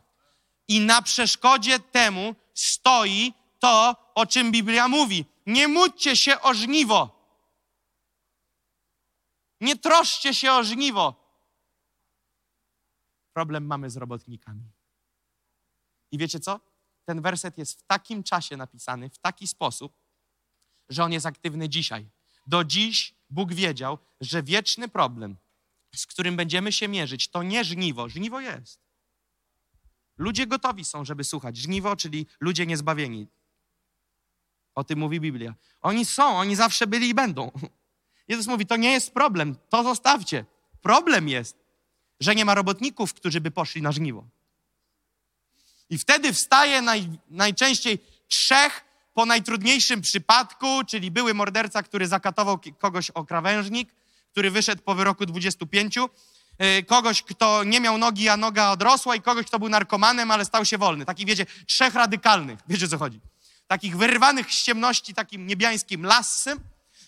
Speaker 2: I na przeszkodzie temu stoi to, o czym Biblia mówi. Nie módlcie się o żniwo. Nie troszcie się o żniwo. Problem mamy z robotnikami. I wiecie co? Ten werset jest w takim czasie napisany, w taki sposób, że on jest aktywny dzisiaj. Do dziś Bóg wiedział, że wieczny problem, z którym będziemy się mierzyć, to nie żniwo. Żniwo jest. Ludzie gotowi są, żeby słuchać. Żniwo, czyli ludzie niezbawieni. O tym mówi Biblia. Oni są, oni zawsze byli i będą. Jezus mówi, to nie jest problem, to zostawcie. Problem jest, że nie ma robotników, którzy by poszli na żniwo. I wtedy wstaje naj, najczęściej trzech po najtrudniejszym przypadku, czyli były morderca, który zakatował kogoś o krawężnik, który wyszedł po wyroku 25, y, kogoś, kto nie miał nogi, a noga odrosła i kogoś, kto był narkomanem, ale stał się wolny. Takich, wiecie, trzech radykalnych. Wiecie, co chodzi? Takich wyrwanych z ciemności takim niebiańskim lasem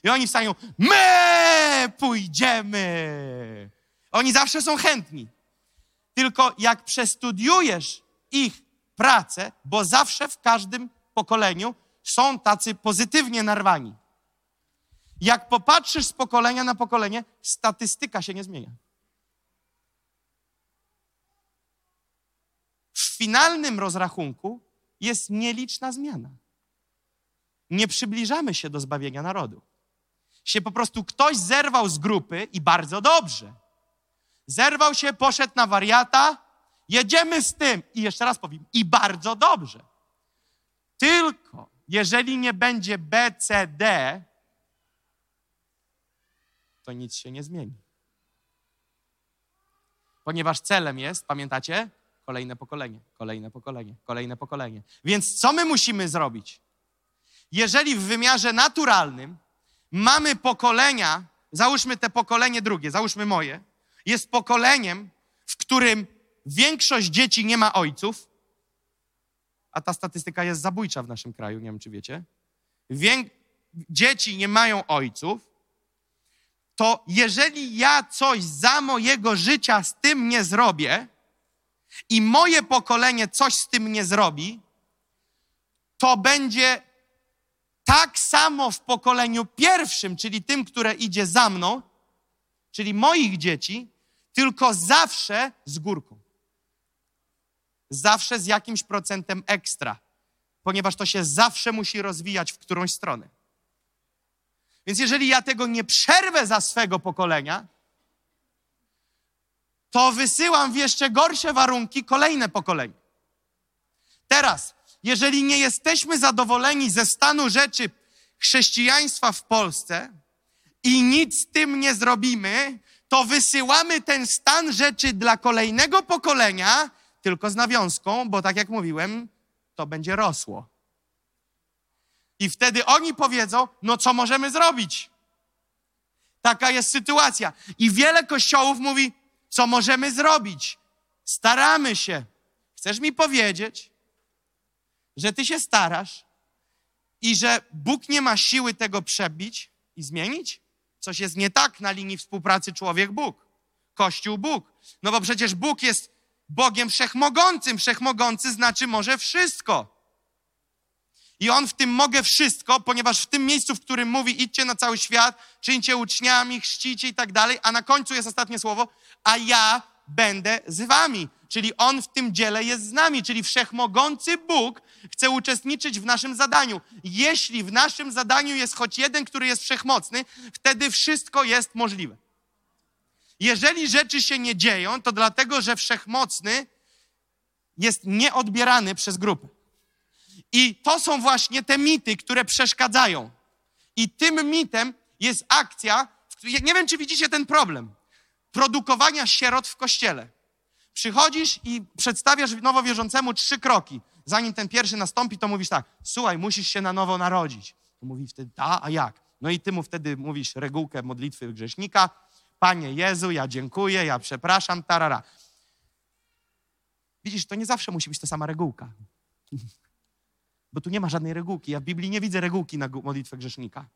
Speaker 2: i oni wstają, my pójdziemy. Oni zawsze są chętni. Tylko jak przestudiujesz ich pracę, bo zawsze w każdym pokoleniu są tacy pozytywnie narwani. Jak popatrzysz z pokolenia na pokolenie, statystyka się nie zmienia. W finalnym rozrachunku jest nieliczna zmiana. Nie przybliżamy się do zbawienia narodu. Się po prostu ktoś zerwał z grupy i bardzo dobrze. Zerwał się, poszedł na wariata, jedziemy z tym. I jeszcze raz powiem, i bardzo dobrze. Tylko jeżeli nie będzie B, C, D, to nic się nie zmieni. Ponieważ celem jest, pamiętacie? Kolejne pokolenie, kolejne pokolenie, kolejne pokolenie. Więc co my musimy zrobić? Jeżeli w wymiarze naturalnym mamy pokolenia, załóżmy te pokolenie drugie, załóżmy moje, jest pokoleniem, w którym większość dzieci nie ma ojców, a ta statystyka jest zabójcza w naszym kraju, nie wiem czy wiecie. Dzieci nie mają ojców, to jeżeli ja coś za mojego życia z tym nie zrobię i moje pokolenie coś z tym nie zrobi, to będzie tak samo w pokoleniu pierwszym, czyli tym, które idzie za mną, czyli moich dzieci, tylko zawsze z górką zawsze z jakimś procentem ekstra, ponieważ to się zawsze musi rozwijać w którąś stronę. Więc jeżeli ja tego nie przerwę za swego pokolenia, to wysyłam w jeszcze gorsze warunki kolejne pokolenie. Teraz, jeżeli nie jesteśmy zadowoleni ze stanu rzeczy chrześcijaństwa w Polsce i nic z tym nie zrobimy, to wysyłamy ten stan rzeczy dla kolejnego pokolenia, tylko z nawiązką, bo tak jak mówiłem, to będzie rosło. I wtedy oni powiedzą: No, co możemy zrobić? Taka jest sytuacja. I wiele kościołów mówi: Co możemy zrobić? Staramy się. Chcesz mi powiedzieć, że ty się starasz i że Bóg nie ma siły tego przebić i zmienić? Coś jest nie tak na linii współpracy człowiek-Bóg, Kościół-Bóg. No bo przecież Bóg jest Bogiem wszechmogącym. Wszechmogący znaczy może wszystko. I on w tym mogę wszystko, ponieważ w tym miejscu, w którym mówi idźcie na cały świat, czyńcie uczniami, chrzcicie i tak dalej, a na końcu jest ostatnie słowo, a ja będę z wami. Czyli on w tym dziele jest z nami, czyli wszechmogący Bóg chce uczestniczyć w naszym zadaniu. Jeśli w naszym zadaniu jest choć jeden, który jest wszechmocny, wtedy wszystko jest możliwe. Jeżeli rzeczy się nie dzieją, to dlatego, że wszechmocny jest nieodbierany przez grupę. I to są właśnie te mity, które przeszkadzają. I tym mitem jest akcja, nie wiem, czy widzicie ten problem, produkowania sierot w kościele. Przychodzisz i przedstawiasz nowowierzącemu trzy kroki. Zanim ten pierwszy nastąpi, to mówisz tak, słuchaj, musisz się na nowo narodzić. To mówi wtedy, a, a jak? No i ty mu wtedy mówisz regułkę modlitwy grzesznika. Panie Jezu, ja dziękuję, ja przepraszam, tarara. Widzisz, to nie zawsze musi być ta sama regułka. Bo tu nie ma żadnej regułki. Ja w Biblii nie widzę regułki na modlitwę grzesznika.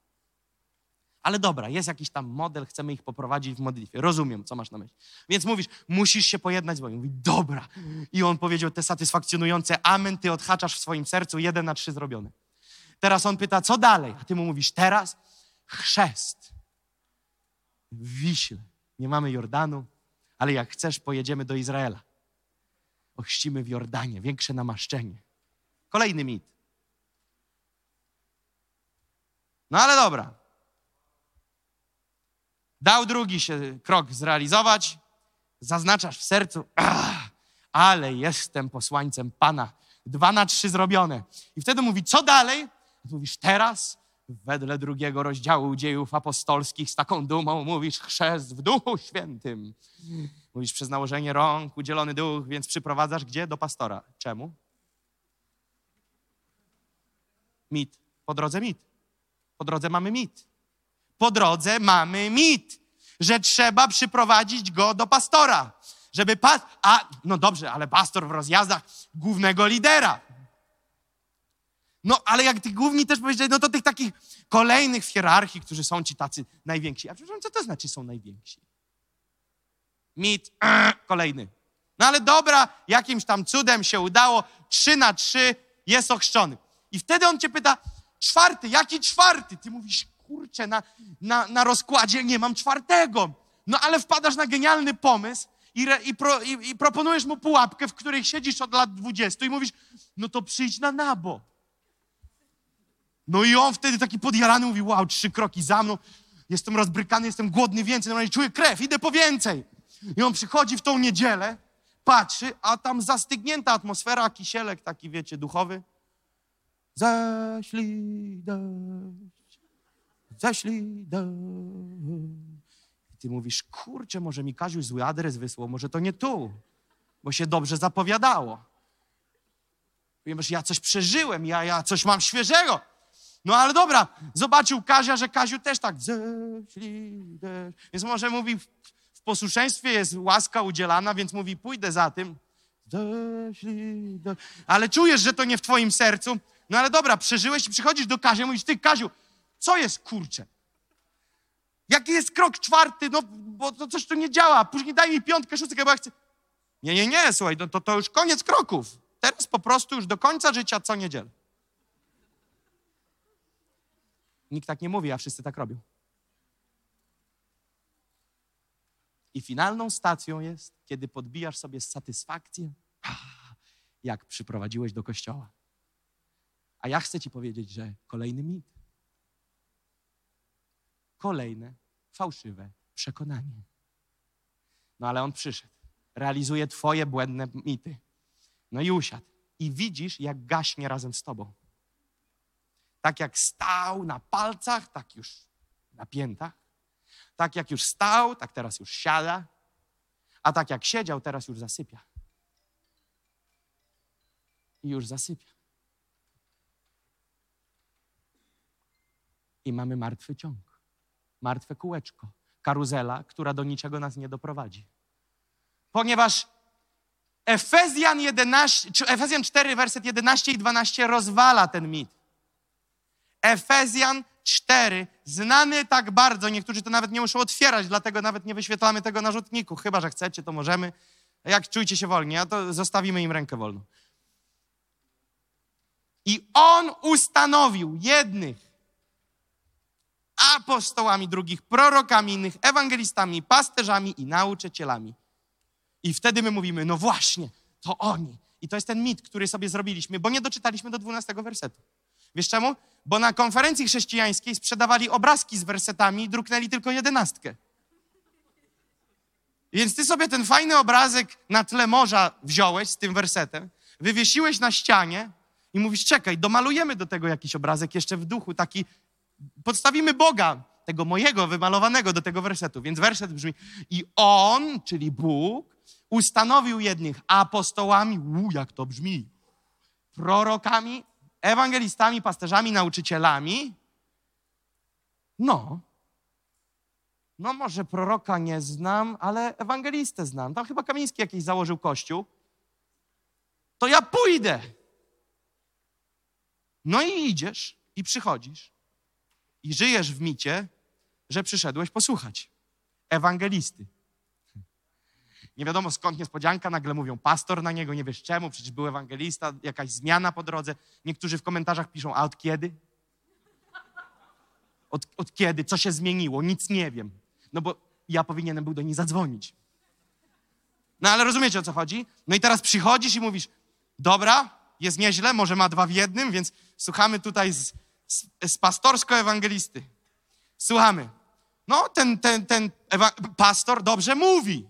Speaker 2: Ale dobra, jest jakiś tam model, chcemy ich poprowadzić w modlitwie. Rozumiem, co masz na myśli. Więc mówisz, musisz się pojednać z Bogiem. Mówi, dobra. I on powiedział te satysfakcjonujące amen, ty odhaczasz w swoim sercu, jeden na trzy zrobione. Teraz on pyta, co dalej? A ty mu mówisz, teraz chrzest. W Wiśle. Nie mamy Jordanu, ale jak chcesz, pojedziemy do Izraela. Ochrzcimy w Jordanie, większe namaszczenie. Kolejny mit. No ale dobra. Dał drugi się krok zrealizować. Zaznaczasz w sercu, ale jestem posłańcem Pana. Dwa na trzy zrobione. I wtedy mówi, co dalej? Mówisz, teraz wedle drugiego rozdziału dziejów apostolskich z taką dumą mówisz chrzest w Duchu Świętym. Mówisz przez nałożenie rąk, udzielony duch, więc przyprowadzasz gdzie? Do pastora. Czemu? Mit. Po drodze mit. Po drodze mamy mit. Po drodze mamy mit, że trzeba przyprowadzić go do pastora. Żeby pas... A, no dobrze, ale pastor w rozjazdach głównego lidera. No, ale jak tych główni też powiedzieli, no to tych takich kolejnych w hierarchii, którzy są ci tacy najwięksi. A przepraszam, co to znaczy są najwięksi? Mit, kolejny. No ale dobra, jakimś tam cudem się udało, trzy na trzy jest ochrzczony. I wtedy on cię pyta, czwarty, jaki czwarty? Ty mówisz, kurczę, na, na, na rozkładzie nie mam czwartego. No ale wpadasz na genialny pomysł i, re, i, pro, i, i proponujesz mu pułapkę, w której siedzisz od lat 20 i mówisz, no to przyjdź na nabo. No i on wtedy taki podjarany mówi, wow, trzy kroki za mną, jestem rozbrykany, jestem głodny więcej, normalnie czuję krew, idę po więcej. I on przychodzi w tą niedzielę, patrzy, a tam zastygnięta atmosfera, kisielek taki, wiecie, duchowy. Ześlij deszcz, ześlij. I ty mówisz, kurczę, może mi Kaziu zły adres wysłał, może to nie tu, bo się dobrze zapowiadało. Ponieważ ja coś przeżyłem, ja, ja coś mam świeżego. No ale dobra, zobaczył Kazia, że Kaziu też tak ześlij. Więc może mówi, w posłuszeństwie jest łaska udzielana, więc mówi, pójdę za tym. Ale czujesz, że to nie w twoim sercu, no ale dobra, przeżyłeś i przychodzisz do Kazia mówisz, ty Kaziu, co jest kurcze? Jaki jest krok czwarty? No, bo to coś tu nie działa. Później daj mi piątkę, szóstkę, bo ja chcę... Nie, nie, nie, słuchaj, no, to, to już koniec kroków. Teraz po prostu już do końca życia co niedzielę. Nikt tak nie mówi, a wszyscy tak robią. I finalną stacją jest, kiedy podbijasz sobie satysfakcję, jak przyprowadziłeś do kościoła. A ja chcę Ci powiedzieć, że kolejny mit. Kolejne fałszywe przekonanie. No ale on przyszedł, realizuje Twoje błędne mity. No i usiadł. I widzisz, jak gaśnie razem z Tobą. Tak jak stał na palcach, tak już na piętach. Tak jak już stał, tak teraz już siada. A tak jak siedział, teraz już zasypia. I już zasypia. I mamy martwy ciąg, martwe kółeczko, karuzela, która do niczego nas nie doprowadzi. Ponieważ Efezjan, 11, Efezjan 4, werset 11 i 12 rozwala ten mit. Efezjan 4, znany tak bardzo, niektórzy to nawet nie muszą otwierać, dlatego nawet nie wyświetlamy tego na rzutniku. Chyba, że chcecie, to możemy. Jak czujcie się wolni, to zostawimy im rękę wolną. I on ustanowił jednych apostołami, drugich prorokami, innych ewangelistami, pasterzami i nauczycielami. I wtedy my mówimy, no właśnie, to oni. I to jest ten mit, który sobie zrobiliśmy, bo nie doczytaliśmy do 12 wersetu. Wiesz czemu? Bo na konferencji chrześcijańskiej sprzedawali obrazki z wersetami i druknęli tylko jedenastkę. Więc ty sobie ten fajny obrazek na tle morza wziąłeś z tym wersetem, wywiesiłeś na ścianie i mówisz, czekaj, domalujemy do tego jakiś obrazek jeszcze w duchu, taki, podstawimy Boga, tego mojego wymalowanego do tego wersetu. Więc werset brzmi, i On, czyli Bóg, ustanowił jednych apostołami, u, jak to brzmi, prorokami, ewangelistami, pasterzami, nauczycielami. No, no może proroka nie znam, ale ewangelistę znam. Tam chyba Kamiński jakiś założył kościół. To ja pójdę. No i idziesz i przychodzisz i żyjesz w micie, że przyszedłeś posłuchać ewangelisty. Nie wiadomo skąd niespodzianka, nagle mówią pastor na niego, nie wiesz czemu, przecież był ewangelista, jakaś zmiana po drodze. Niektórzy w komentarzach piszą, a od kiedy? Od, od kiedy? Co się zmieniło? Nic nie wiem. No bo ja powinienem był do niej zadzwonić. No ale rozumiecie o co chodzi? No i teraz przychodzisz i mówisz, dobra, jest nieźle, może ma dwa w jednym, więc słuchamy tutaj z, z, z pastorsko-ewangelisty. Słuchamy. No, ten, ten, ten pastor dobrze mówi.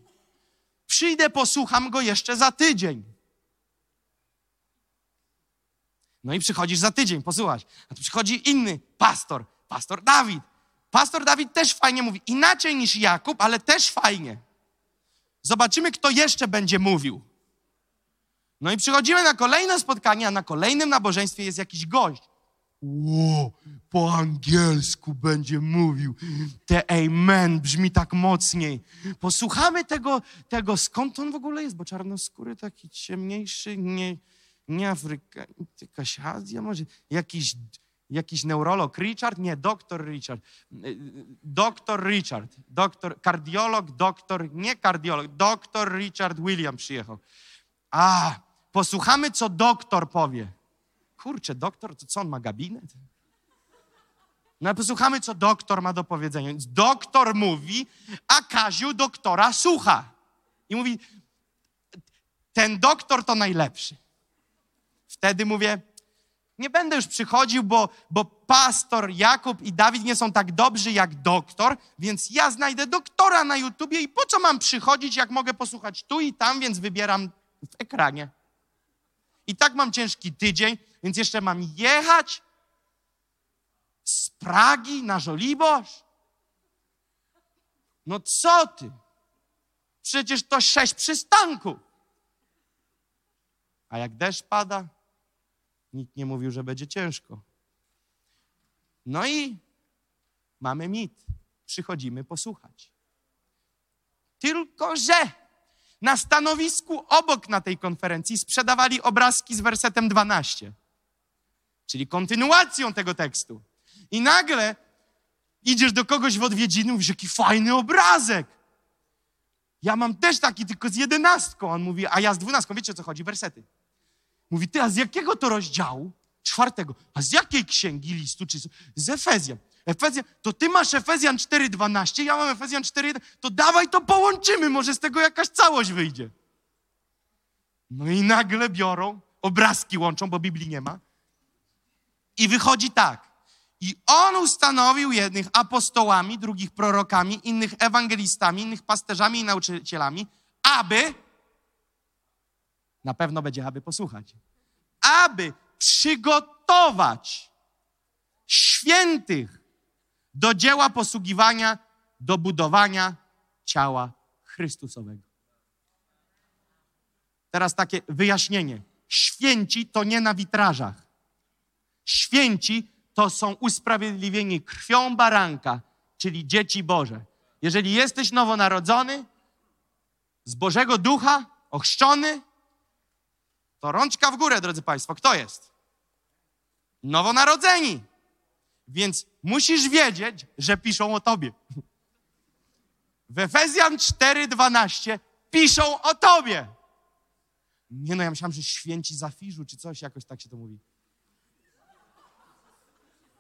Speaker 2: Przyjdę, posłucham go jeszcze za tydzień. No i przychodzisz za tydzień, posłuchać. A tu przychodzi inny pastor, pastor Dawid. Pastor Dawid też fajnie mówi. Inaczej niż Jakub, ale też fajnie. Zobaczymy, kto jeszcze będzie mówił. No i przychodzimy na kolejne spotkanie, a na kolejnym nabożeństwie jest jakiś gość. Ło, po angielsku będzie mówił. Te amen brzmi tak mocniej. Posłuchamy tego, tego, skąd on w ogóle jest, bo czarnoskóry taki ciemniejszy, nie, nie Afryka, jakaś Azja może, jakiś, jakiś neurolog Richard, nie, doktor Richard, doktor Richard, doktor, kardiolog, doktor, nie kardiolog, doktor Richard William przyjechał. A, posłuchamy, co doktor powie. Kurczę, doktor, to co on ma gabinet? No posłuchamy, co doktor ma do powiedzenia. Więc doktor mówi, a Kaziu doktora słucha. I mówi, ten doktor to najlepszy. Wtedy mówię, nie będę już przychodził, bo, bo pastor Jakub i Dawid nie są tak dobrzy jak doktor, więc ja znajdę doktora na YouTubie i po co mam przychodzić, jak mogę posłuchać tu i tam, więc wybieram w ekranie. I tak mam ciężki tydzień, więc jeszcze mam jechać z Pragi na Żoliborz? No co ty? Przecież to sześć przystanków. A jak deszcz pada, nikt nie mówił, że będzie ciężko. No i mamy mit. Przychodzimy posłuchać. Tylko, że na stanowisku obok na tej konferencji sprzedawali obrazki z wersetem 12, czyli kontynuacją tego tekstu. I nagle idziesz do kogoś w odwiedziny, mówisz, jaki fajny obrazek. Ja mam też taki, tylko z jedenastką. On mówi, a ja z dwunastką. Wiecie, o co chodzi? Wersety. Mówi, ty, a z jakiego to rozdziału? Czwartego. A z jakiej księgi listu? Czy z Efezjan. Efezjan, to ty masz Efezjan 4,12, ja mam Efezjan 4,1, to dawaj to połączymy, może z tego jakaś całość wyjdzie. No i nagle biorą, obrazki łączą, bo Biblii nie ma. I wychodzi tak. I on ustanowił jednych apostołami, drugich prorokami, innych ewangelistami, innych pasterzami i nauczycielami, aby, na pewno będzie, aby posłuchać, aby przygotować świętych do dzieła posługiwania, do budowania ciała Chrystusowego. Teraz takie wyjaśnienie. Święci to nie na witrażach. Święci to są usprawiedliwieni krwią baranka, czyli dzieci Boże. Jeżeli jesteś nowonarodzony, z Bożego Ducha, ochrzczony, to rączka w górę, drodzy Państwo. Kto jest? Nowonarodzeni. Więc musisz wiedzieć, że piszą o tobie. W Efezjan 4:12 piszą o tobie. Nie no, ja myślałem, że święci Zafiżu czy coś, jakoś tak się to mówi.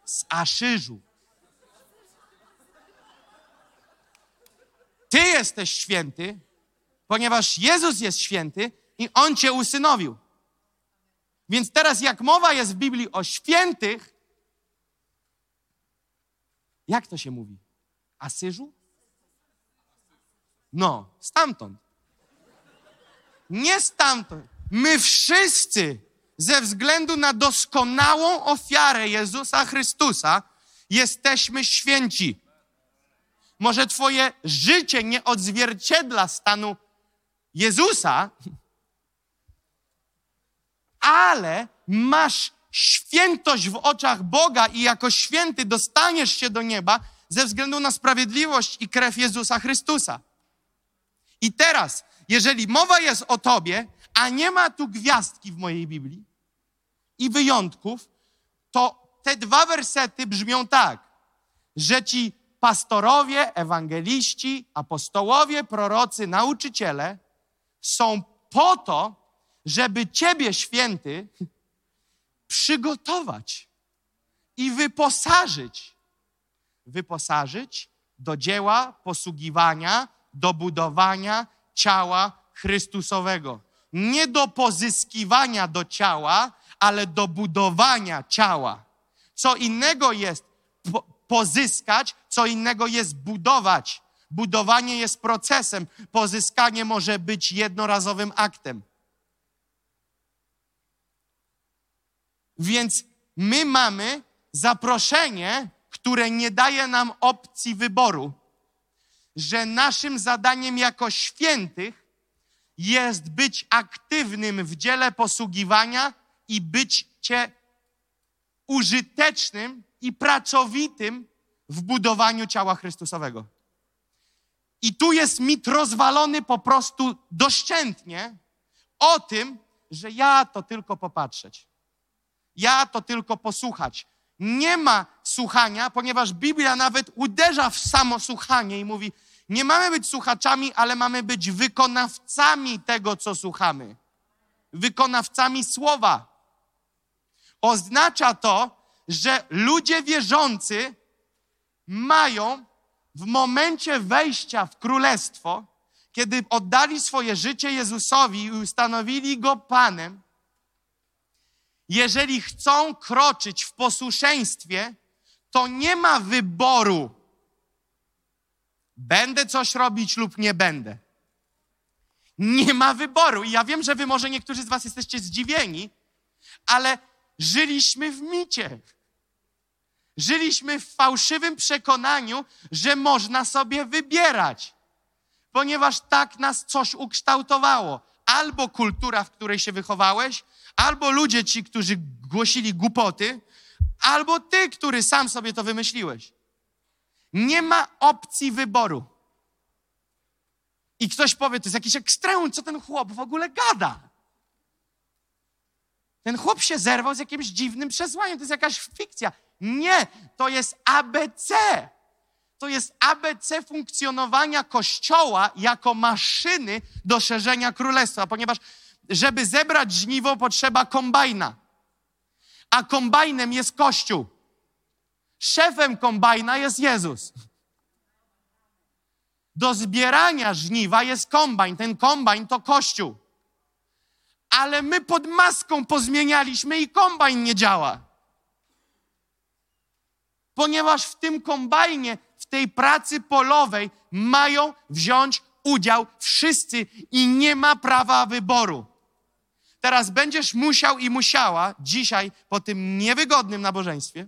Speaker 2: Z Aszyżu. Ty jesteś święty, ponieważ Jezus jest święty i On cię usynowił. Więc teraz, jak mowa jest w Biblii o świętych, jak to się mówi? Asyżu? No, stamtąd. Nie stamtąd. My wszyscy, ze względu na doskonałą ofiarę Jezusa Chrystusa, jesteśmy święci. Może Twoje życie nie odzwierciedla stanu Jezusa, ale masz świętość w oczach Boga i jako święty dostaniesz się do nieba ze względu na sprawiedliwość i krew Jezusa Chrystusa. I teraz, jeżeli mowa jest o Tobie, a nie ma tu gwiazdki w mojej Biblii i wyjątków, to te dwa wersety brzmią tak, że ci pastorowie, ewangeliści, apostołowie, prorocy, nauczyciele są po to, żeby Ciebie, święty, przygotować i wyposażyć. Wyposażyć do dzieła posługiwania, do budowania ciała Chrystusowego. Nie do pozyskiwania do ciała, ale do budowania ciała. Co innego jest po pozyskać, co innego jest budować. Budowanie jest procesem, pozyskanie może być jednorazowym aktem. Więc my mamy zaproszenie, które nie daje nam opcji wyboru, że naszym zadaniem jako świętych jest być aktywnym w dziele posługiwania i bycie użytecznym i pracowitym w budowaniu ciała Chrystusowego. I tu jest mit rozwalony po prostu doszczętnie o tym, że ja to tylko popatrzeć. Ja to tylko posłuchać. Nie ma słuchania, ponieważ Biblia nawet uderza w samo słuchanie i mówi: Nie mamy być słuchaczami, ale mamy być wykonawcami tego, co słuchamy. Wykonawcami słowa. Oznacza to, że ludzie wierzący mają w momencie wejścia w królestwo, kiedy oddali swoje życie Jezusowi i ustanowili go Panem, jeżeli chcą kroczyć w posłuszeństwie, to nie ma wyboru. Będę coś robić lub nie będę. Nie ma wyboru. I ja wiem, że wy może niektórzy z was jesteście zdziwieni, ale żyliśmy w micie. Żyliśmy w fałszywym przekonaniu, że można sobie wybierać, ponieważ tak nas coś ukształtowało. Albo kultura, w której się wychowałeś, albo ludzie ci, którzy głosili głupoty, albo ty, który sam sobie to wymyśliłeś. Nie ma opcji wyboru. I ktoś powie, to jest jakiś ekstremum, co ten chłop w ogóle gada. Ten chłop się zerwał z jakimś dziwnym przesłaniem, to jest jakaś fikcja. Nie, to jest ABC. To jest ABC funkcjonowania Kościoła jako maszyny do szerzenia królestwa, ponieważ żeby zebrać żniwo, potrzeba kombajna. A kombajnem jest Kościół. Szefem kombajna jest Jezus. Do zbierania żniwa jest kombajn. Ten kombajn to Kościół. Ale my pod maską pozmienialiśmy i kombajn nie działa. Ponieważ w tym kombajnie, w tej pracy polowej mają wziąć udział wszyscy i nie ma prawa wyboru. Teraz będziesz musiał i musiała dzisiaj po tym niewygodnym nabożeństwie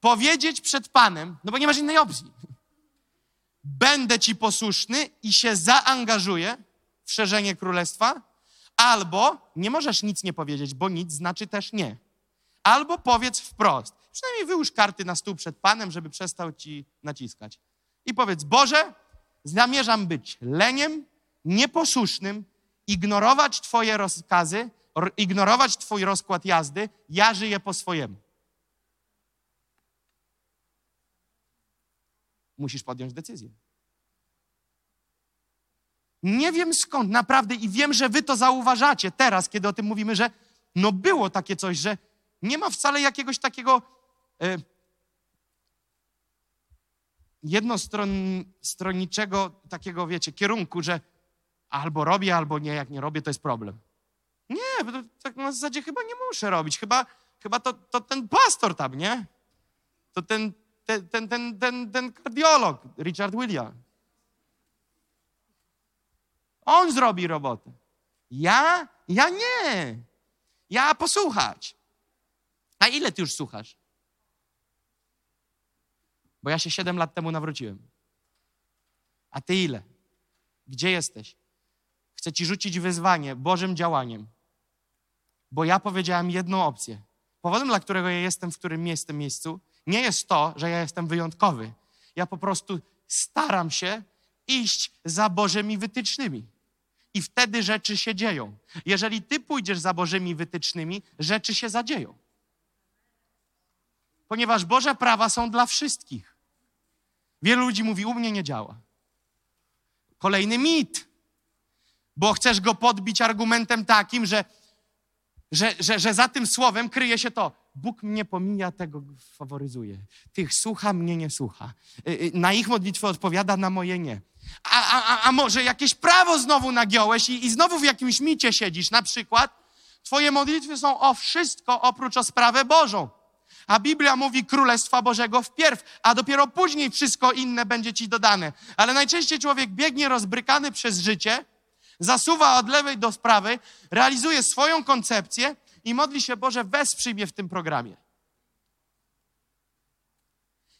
Speaker 2: powiedzieć przed Panem, no bo nie masz innej opcji. Będę ci posłuszny i się zaangażuję w szerzenie królestwa, albo nie możesz nic nie powiedzieć, bo nic znaczy też nie. Albo powiedz wprost. Przynajmniej wyłóż karty na stół przed Panem, żeby przestał ci naciskać. I powiedz: Boże, zamierzam być leniem, nieposłusznym, ignorować Twoje rozkazy, ignorować Twój rozkład jazdy, ja żyję po swojemu. Musisz podjąć decyzję. Nie wiem skąd, naprawdę, i wiem, że wy to zauważacie teraz, kiedy o tym mówimy, że no było takie coś, że nie ma wcale jakiegoś takiego y, jednostronniczego takiego, wiecie, kierunku, że albo robię, albo nie, jak nie robię, to jest problem. Nie, bo to, tak na zasadzie chyba nie muszę robić. Chyba, chyba to, to ten pastor tam, nie? To ten, ten, ten, ten, ten, ten kardiolog, Richard William. On zrobi robotę. Ja? Ja nie. Ja posłuchać. A ile ty już słuchasz? Bo ja się siedem lat temu nawróciłem. A ty ile? Gdzie jesteś? Chcę ci rzucić wyzwanie Bożym działaniem. Bo ja powiedziałem jedną opcję. Powodem, dla którego ja jestem, w którym jestem miejscu, nie jest to, że ja jestem wyjątkowy. Ja po prostu staram się iść za Bożymi wytycznymi. I wtedy rzeczy się dzieją. Jeżeli ty pójdziesz za Bożymi wytycznymi, rzeczy się zadzieją. Ponieważ Boże prawa są dla wszystkich. Wielu ludzi mówi, u mnie nie działa. Kolejny mit. Bo chcesz go podbić argumentem takim, że, że, że, że za tym słowem kryje się to. Bóg mnie pomija, tego faworyzuje. Tych słucha, mnie nie słucha. Y, y, na ich modlitwę odpowiada, na moje nie. A, a, a może jakieś prawo znowu nagiąłeś i, i znowu w jakimś micie siedzisz. Na przykład twoje modlitwy są o wszystko oprócz o sprawę Bożą. A Biblia mówi Królestwa Bożego wpierw, a dopiero później wszystko inne będzie ci dodane. Ale najczęściej człowiek biegnie rozbrykany przez życie, zasuwa od lewej do sprawy, realizuje swoją koncepcję i modli się, Boże, wesprzyj mnie w tym programie.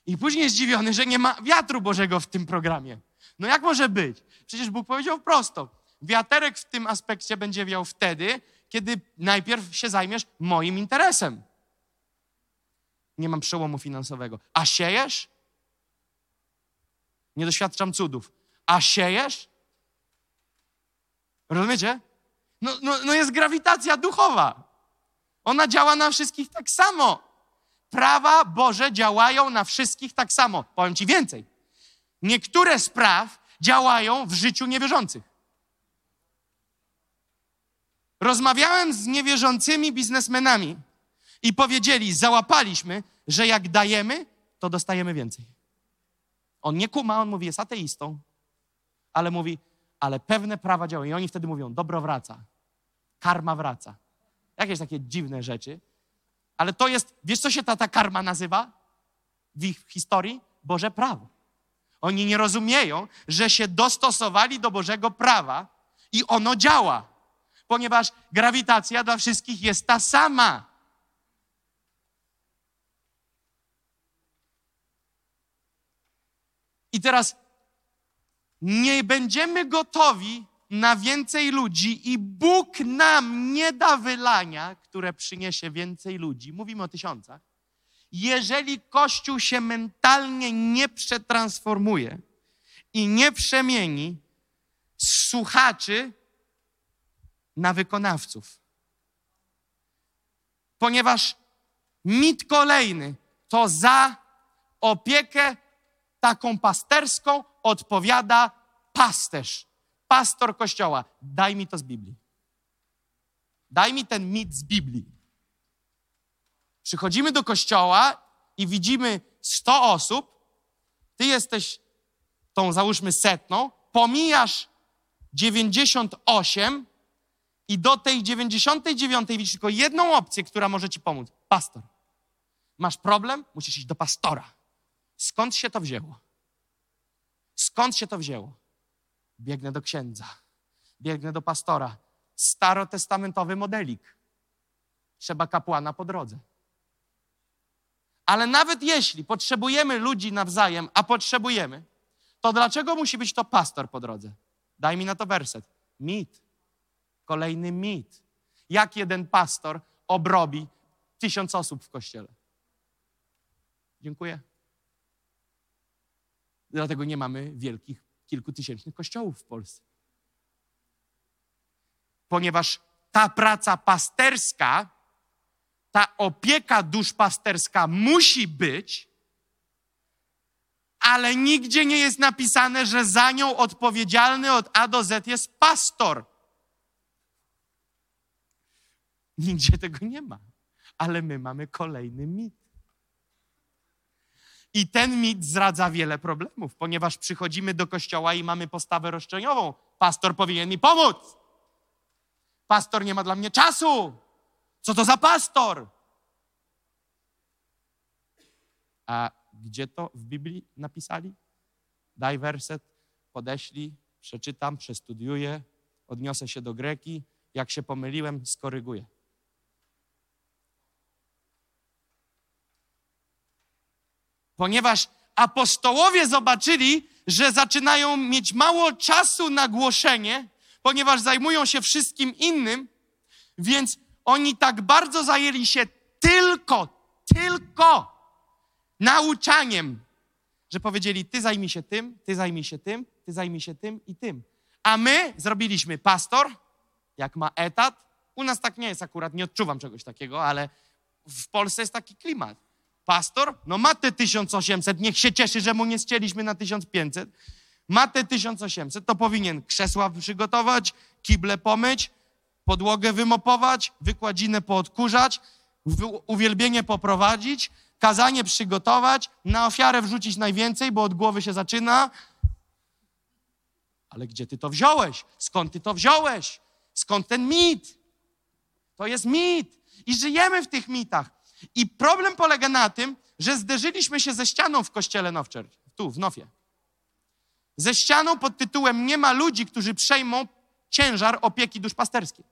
Speaker 2: I później jest zdziwiony, że nie ma wiatru Bożego w tym programie. No jak może być? Przecież Bóg powiedział prosto. Wiaterek w tym aspekcie będzie wiał wtedy, kiedy najpierw się zajmiesz moim interesem. Nie mam przełomu finansowego. A siejesz? Nie doświadczam cudów. A siejesz? Rozumiecie? No, no, no jest grawitacja duchowa. Ona działa na wszystkich tak samo. Prawa Boże działają na wszystkich tak samo. Powiem Ci więcej. Niektóre spraw działają w życiu niewierzących. Rozmawiałem z niewierzącymi biznesmenami i powiedzieli, załapaliśmy, że jak dajemy, to dostajemy więcej. On nie kuma, on mówi, jest ateistą, ale mówi, ale pewne prawa działają. I oni wtedy mówią, dobro wraca, karma wraca. Jakieś takie dziwne rzeczy. Ale to jest, wiesz co się ta, ta karma nazywa w ich historii? Boże prawo. Oni nie rozumieją, że się dostosowali do Bożego prawa i ono działa, ponieważ grawitacja dla wszystkich jest ta sama. I teraz nie będziemy gotowi na więcej ludzi i Bóg nam nie da wylania, które przyniesie więcej ludzi. Mówimy o tysiącach. Jeżeli Kościół się mentalnie nie przetransformuje i nie przemieni z słuchaczy na wykonawców. Ponieważ mit kolejny to za opiekę taką pasterską odpowiada pasterz, pastor kościoła. Daj mi to z Biblii. Daj mi ten mit z Biblii. Przychodzimy do kościoła i widzimy 100 osób, ty jesteś tą, załóżmy, setną, pomijasz 98 i do tej 99 widzisz tylko jedną opcję, która może ci pomóc. Pastor. Masz problem? Musisz iść do pastora. Skąd się to wzięło? Skąd się to wzięło? Biegnę do księdza, biegnę do pastora. Starotestamentowy modelik. Trzeba kapłana po drodze. Ale nawet jeśli potrzebujemy ludzi nawzajem, a potrzebujemy, to dlaczego musi być to pastor po drodze? Daj mi na to werset. Mit. Kolejny mit. Jak jeden pastor obrobi tysiąc osób w kościele? Dziękuję. Dlatego nie mamy wielkich, kilkutysięcznych kościołów w Polsce. Ponieważ ta praca pasterska, ta opieka duszpasterska musi być, ale nigdzie nie jest napisane, że za nią odpowiedzialny od A do Z jest pastor. Nigdzie tego nie ma. Ale my mamy kolejny mit. I ten mit zdradza wiele problemów, ponieważ przychodzimy do kościoła i mamy postawę roszczeniową. Pastor powinien mi pomóc. Pastor nie ma dla mnie czasu. Co to za pastor? A gdzie to w Biblii napisali? Daj werset, podeślij, przeczytam, przestudiuję, odniosę się do greki. Jak się pomyliłem, skoryguję. Ponieważ apostołowie zobaczyli, że zaczynają mieć mało czasu na głoszenie, ponieważ zajmują się wszystkim innym, więc oni tak bardzo zajęli się tylko, tylko nauczaniem, że powiedzieli: Ty zajmij się tym, ty zajmij się tym, ty zajmij się tym i tym. A my zrobiliśmy pastor, jak ma etat. U nas tak nie jest akurat, nie odczuwam czegoś takiego, ale w Polsce jest taki klimat. Pastor, no ma te 1800, niech się cieszy, że mu nie ścieliśmy na 1500. Ma te 1800, to powinien krzesła przygotować, kible pomyć, podłogę wymopować, wykładzinę poodkurzać, uwielbienie poprowadzić, kazanie przygotować, na ofiarę wrzucić najwięcej, bo od głowy się zaczyna. Ale gdzie ty to wziąłeś? Skąd ty to wziąłeś? Skąd ten mit? To jest mit. I żyjemy w tych mitach. I problem polega na tym, że zderzyliśmy się ze ścianą w kościele Nowczer, tu, w Nofie. Ze ścianą pod tytułem Nie ma ludzi, którzy przejmą ciężar opieki duszpasterskiej.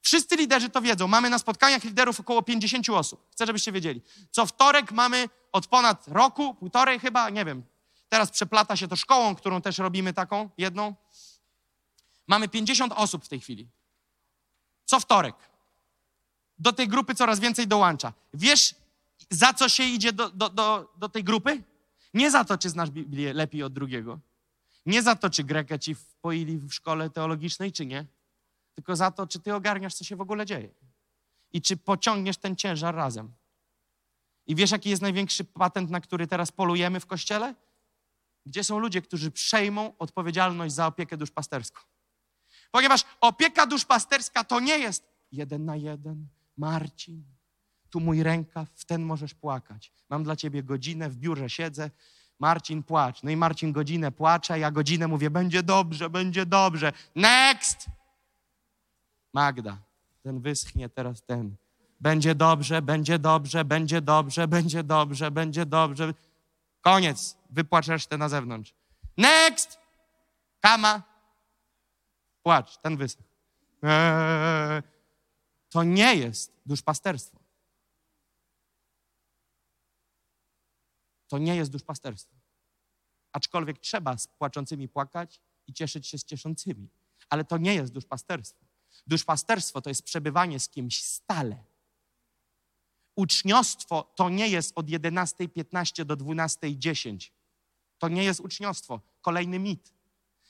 Speaker 2: Wszyscy liderzy to wiedzą. Mamy na spotkaniach liderów około 50 osób. Chcę, żebyście wiedzieli. Co wtorek mamy od ponad roku, półtorej chyba, nie wiem. Teraz przeplata się to szkołą, którą też robimy taką, jedną. Mamy 50 osób w tej chwili. Co wtorek. Do tej grupy coraz więcej dołącza. Wiesz, za co się idzie do, do, do, do tej grupy? Nie za to, czy znasz Biblię lepiej od drugiego. Nie za to, czy Grekę ci wpoili w szkole teologicznej, czy nie tylko za to, czy ty ogarniasz, co się w ogóle dzieje. I czy pociągniesz ten ciężar razem. I wiesz, jaki jest największy patent, na który teraz polujemy w kościele? Gdzie są ludzie, którzy przejmą odpowiedzialność za opiekę duszpasterską. Ponieważ opieka duszpasterska to nie jest jeden na jeden, Marcin, tu mój rękaw, w ten możesz płakać. Mam dla ciebie godzinę, w biurze siedzę, Marcin płacz. No i Marcin godzinę płacze, ja godzinę mówię, będzie dobrze, będzie dobrze. Next! Magda, ten wyschnie, teraz ten. Będzie dobrze, będzie dobrze, będzie dobrze, będzie dobrze, będzie dobrze. Koniec, wypłacz resztę na zewnątrz. Next! Kama. Płacz, ten wyschł. Eee. To nie jest duszpasterstwo. To nie jest duszpasterstwo. Aczkolwiek trzeba z płaczącymi płakać i cieszyć się z cieszącymi. Ale to nie jest duszpasterstwo. Duszpasterstwo to jest przebywanie z kimś stale. Uczniostwo to nie jest od 11.15 do 12.10. To nie jest uczniostwo. Kolejny mit,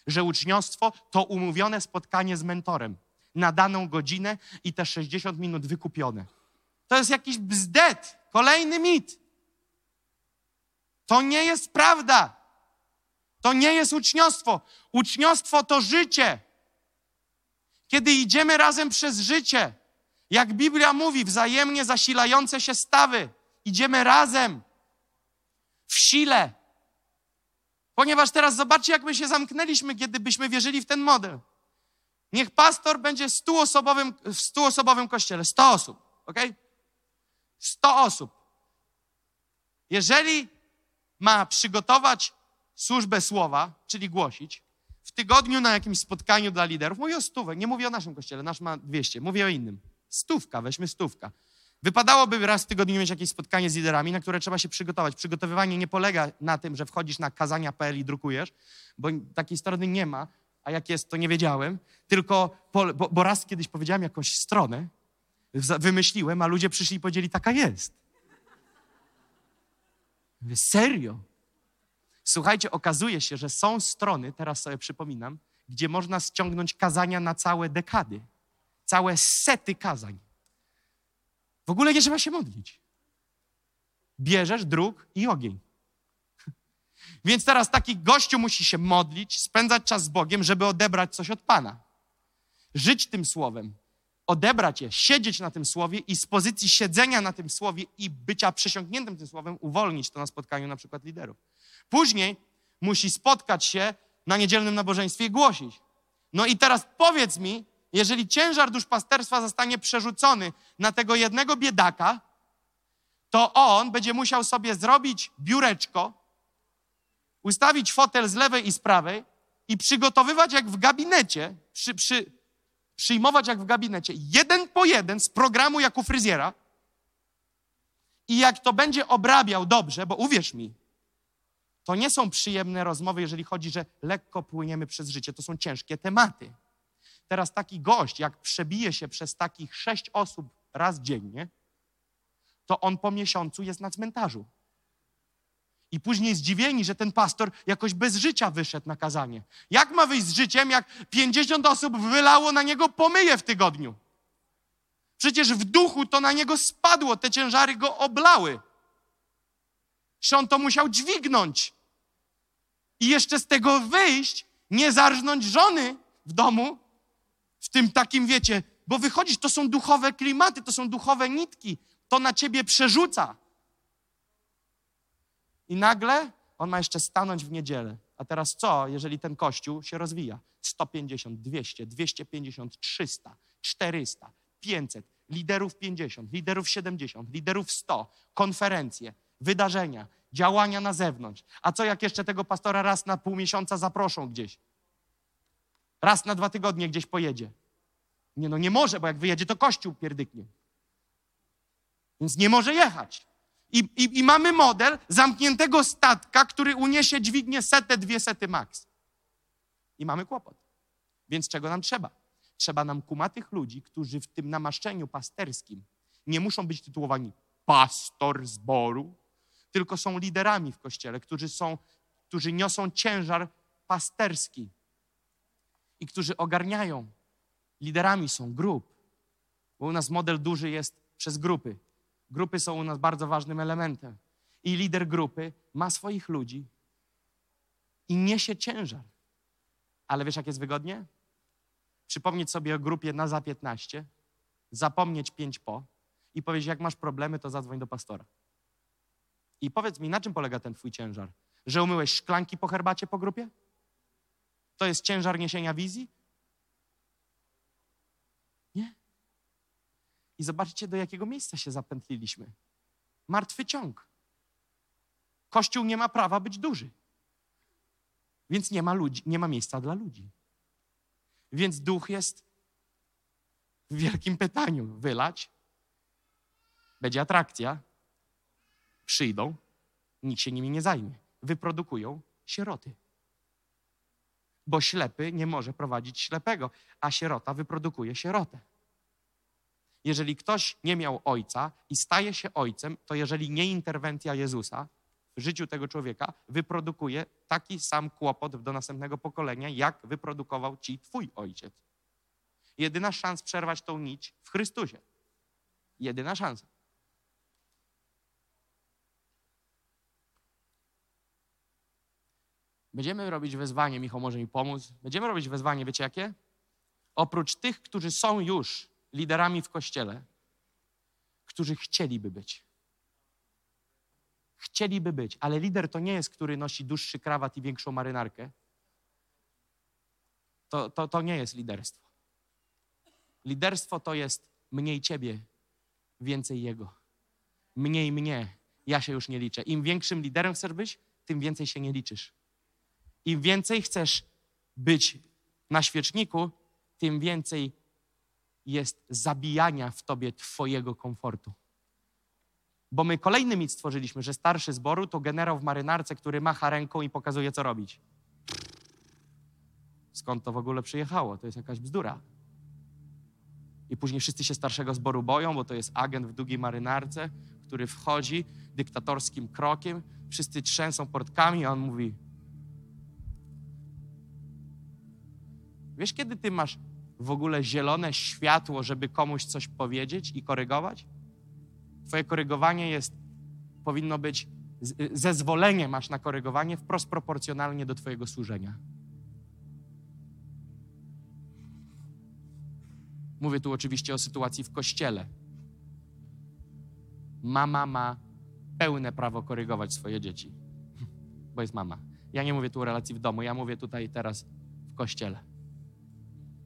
Speaker 2: że uczniostwo to umówione spotkanie z mentorem na daną godzinę i te 60 minut wykupione. To jest jakiś bzdet. Kolejny mit. To nie jest prawda. To nie jest uczniostwo. Uczniostwo to życie. Kiedy idziemy razem przez życie, jak Biblia mówi, wzajemnie zasilające się stawy, idziemy razem w sile. Ponieważ teraz zobaczcie, jak my się zamknęliśmy, kiedy byśmy wierzyli w ten model. Niech pastor będzie stuosobowym, w stuosobowym kościele. Sto osób, ok? Sto osób. Jeżeli ma przygotować służbę słowa, czyli głosić, w tygodniu na jakimś spotkaniu dla liderów, mówię o stówę, nie mówię o naszym kościele, nasz ma 200, mówię o innym. Stówka, weźmy stówka. Wypadałoby raz w tygodniu mieć jakieś spotkanie z liderami, na które trzeba się przygotować. Przygotowywanie nie polega na tym, że wchodzisz na kazania.pl i drukujesz, bo takiej strony nie ma, a jak jest, to nie wiedziałem. Tylko, po, bo, bo raz kiedyś powiedziałem jakąś stronę, wymyśliłem, a ludzie przyszli i powiedzieli, taka jest. Mówię, serio? Słuchajcie, okazuje się, że są strony, teraz sobie przypominam, gdzie można ściągnąć kazania na całe dekady, całe sety kazań. W ogóle nie trzeba się modlić. Bierzesz druk i ogień. Więc teraz taki gościu musi się modlić, spędzać czas z Bogiem, żeby odebrać coś od Pana. Żyć tym słowem. odebrać je, siedzieć na tym słowie i z pozycji siedzenia na tym słowie i bycia przesiąkniętym tym słowem uwolnić to na spotkaniu na przykład liderów. Później musi spotkać się na niedzielnym nabożeństwie i głosić. No i teraz powiedz mi, jeżeli ciężar duszpasterstwa zostanie przerzucony na tego jednego biedaka, to on będzie musiał sobie zrobić biureczko, ustawić fotel z lewej i z prawej i przygotowywać jak w gabinecie, przy, przy, przyjmować jak w gabinecie, jeden po jeden z programu jak u fryzjera. I jak to będzie obrabiał dobrze, bo uwierz mi, to nie są przyjemne rozmowy, jeżeli chodzi, że lekko płyniemy przez życie. To są ciężkie tematy. Teraz taki gość, jak przebije się przez takich sześć osób raz dziennie, to on po miesiącu jest na cmentarzu. I później zdziwieni, że ten pastor jakoś bez życia wyszedł na kazanie. Jak ma wyjść z życiem, jak 50 osób wylało na niego pomyje w tygodniu? Przecież w duchu to na niego spadło, te ciężary go oblały. Że on to musiał dźwignąć. I jeszcze z tego wyjść, nie zarżnąć żony w domu, w tym takim, wiecie, bo wychodzisz, to są duchowe klimaty, to są duchowe nitki, to na ciebie przerzuca. I nagle on ma jeszcze stanąć w niedzielę. A teraz co, jeżeli ten kościół się rozwija? 150, 200, 250, 300, 400, 500, liderów 50, liderów 70, liderów 100, konferencje, wydarzenia, działania na zewnątrz. A co jak jeszcze tego pastora raz na pół miesiąca zaproszą gdzieś? Raz na dwa tygodnie gdzieś pojedzie. Nie no, nie może, bo jak wyjedzie, to kościół pierdyknie. Więc nie może jechać. I, i, I, mamy model zamkniętego statka, który uniesie dźwignię setę, dwie sety max. I mamy kłopot. Więc czego nam trzeba? Trzeba nam kumatych ludzi, którzy w tym namaszczeniu pasterskim nie muszą być tytułowani pastor zboru, tylko są liderami w kościele, którzy, są, którzy niosą ciężar pasterski i którzy ogarniają. Liderami są grup. Bo u nas model duży jest przez grupy. Grupy są u nas bardzo ważnym elementem. I lider grupy ma swoich ludzi i niesie ciężar. Ale wiesz, jak jest wygodnie? Przypomnieć sobie o grupie na za 15, zapomnieć 5 po i powiedzieć, jak masz problemy, to zadzwoń do pastora. I powiedz mi, na czym polega ten twój ciężar? Że umyłeś szklanki po herbacie po grupie? To jest ciężar niesienia wizji? Nie. I zobaczcie, do jakiego miejsca się zapętliliśmy. Martwy ciąg. Kościół nie ma prawa być duży. Więc nie ma, ludzi, nie ma miejsca dla ludzi. Więc duch jest w wielkim pytaniu. Wylać, będzie atrakcja, przyjdą, nikt się nimi nie zajmie. Wyprodukują sieroty. Bo ślepy nie może prowadzić ślepego, a sierota wyprodukuje sierotę. Jeżeli ktoś nie miał ojca i staje się ojcem, to jeżeli nie interwencja Jezusa w życiu tego człowieka, wyprodukuje taki sam kłopot do następnego pokolenia, jak wyprodukował ci twój ojciec. Jedyna szansa przerwać tą nić w Chrystusie. Jedyna szansa. Będziemy robić wezwanie, Michał może mi pomóc. Będziemy robić wezwanie, wiecie jakie? Oprócz tych, którzy są już liderami w kościele, którzy chcieliby być. Chcieliby być, ale lider to nie jest, który nosi dłuższy krawat i większą marynarkę. To, to, to nie jest liderstwo. Liderstwo to jest mniej ciebie, więcej jego. Mniej mnie, ja się już nie liczę. Im większym liderem chcesz być, tym więcej się nie liczysz. Im więcej chcesz być na świeczniku, tym więcej jest zabijania w tobie twojego komfortu. Bo my kolejny mit stworzyliśmy, że starszy zboru to generał w marynarce, który macha ręką i pokazuje, co robić. Skąd to w ogóle przyjechało? To jest jakaś bzdura. I później wszyscy się starszego zboru boją, bo to jest agent w długiej marynarce, który wchodzi dyktatorskim krokiem, wszyscy trzęsą portkami, a on mówi: Wiesz, kiedy ty masz w ogóle zielone światło, żeby komuś coś powiedzieć i korygować? Twoje korygowanie jest, powinno być, zezwolenie masz na korygowanie wprost proporcjonalnie do Twojego służenia. Mówię tu oczywiście o sytuacji w kościele. Mama ma pełne prawo korygować swoje dzieci, bo jest mama. Ja nie mówię tu o relacji w domu, ja mówię tutaj teraz w kościele.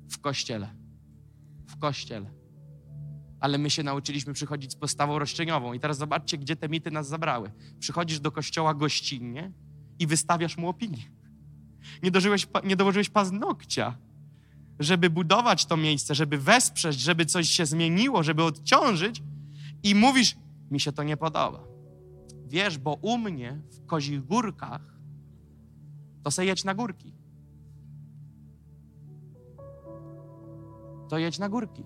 Speaker 2: W kościele. W kościele. Ale my się nauczyliśmy przychodzić z postawą roszczeniową. I teraz zobaczcie, gdzie te mity nas zabrały. Przychodzisz do kościoła gościnnie i wystawiasz mu opinię. Nie, dożyłeś, nie dołożyłeś paznokcia, żeby budować to miejsce, żeby wesprzeć, żeby coś się zmieniło, żeby odciążyć. I mówisz, mi się to nie podoba. Wiesz, bo u mnie w Kozich Górkach to se jedź na górki. To jedź na górki.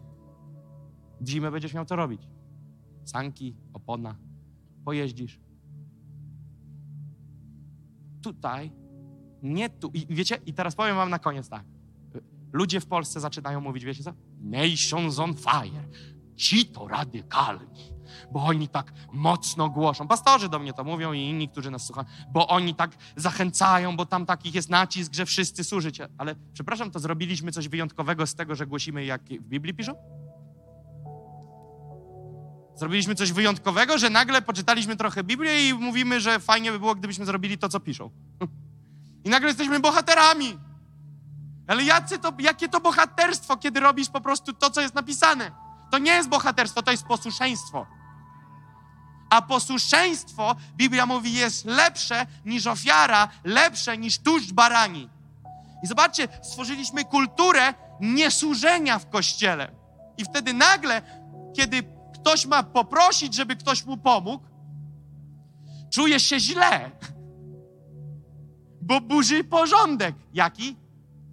Speaker 2: W zimę będziesz miał co robić. Sanki, opona, pojeździsz. Tutaj, nie tu. I wiecie, i teraz powiem wam na koniec tak. Ludzie w Polsce zaczynają mówić, wiecie co? Nations on fire. Ci to radykalni bo oni tak mocno głoszą. Pastorzy do mnie to mówią i inni, którzy nas słuchają, bo oni tak zachęcają, bo tam takich jest nacisk, że wszyscy służycie. Ale przepraszam, to zrobiliśmy coś wyjątkowego z tego, że głosimy, jak w Biblii piszą? Zrobiliśmy coś wyjątkowego, że nagle poczytaliśmy trochę Biblię i mówimy, że fajnie by było, gdybyśmy zrobili to, co piszą. I nagle jesteśmy bohaterami. Ale jacy to, jakie to bohaterstwo, kiedy robisz po prostu to, co jest napisane? To nie jest bohaterstwo, to jest posłuszeństwo. A posłuszeństwo, Biblia mówi, jest lepsze niż ofiara, lepsze niż tłuszcz barani. I zobaczcie, stworzyliśmy kulturę niesłużenia w kościele. I wtedy nagle, kiedy ktoś ma poprosić, żeby ktoś mu pomógł, czuje się źle, bo burzy porządek. Jaki?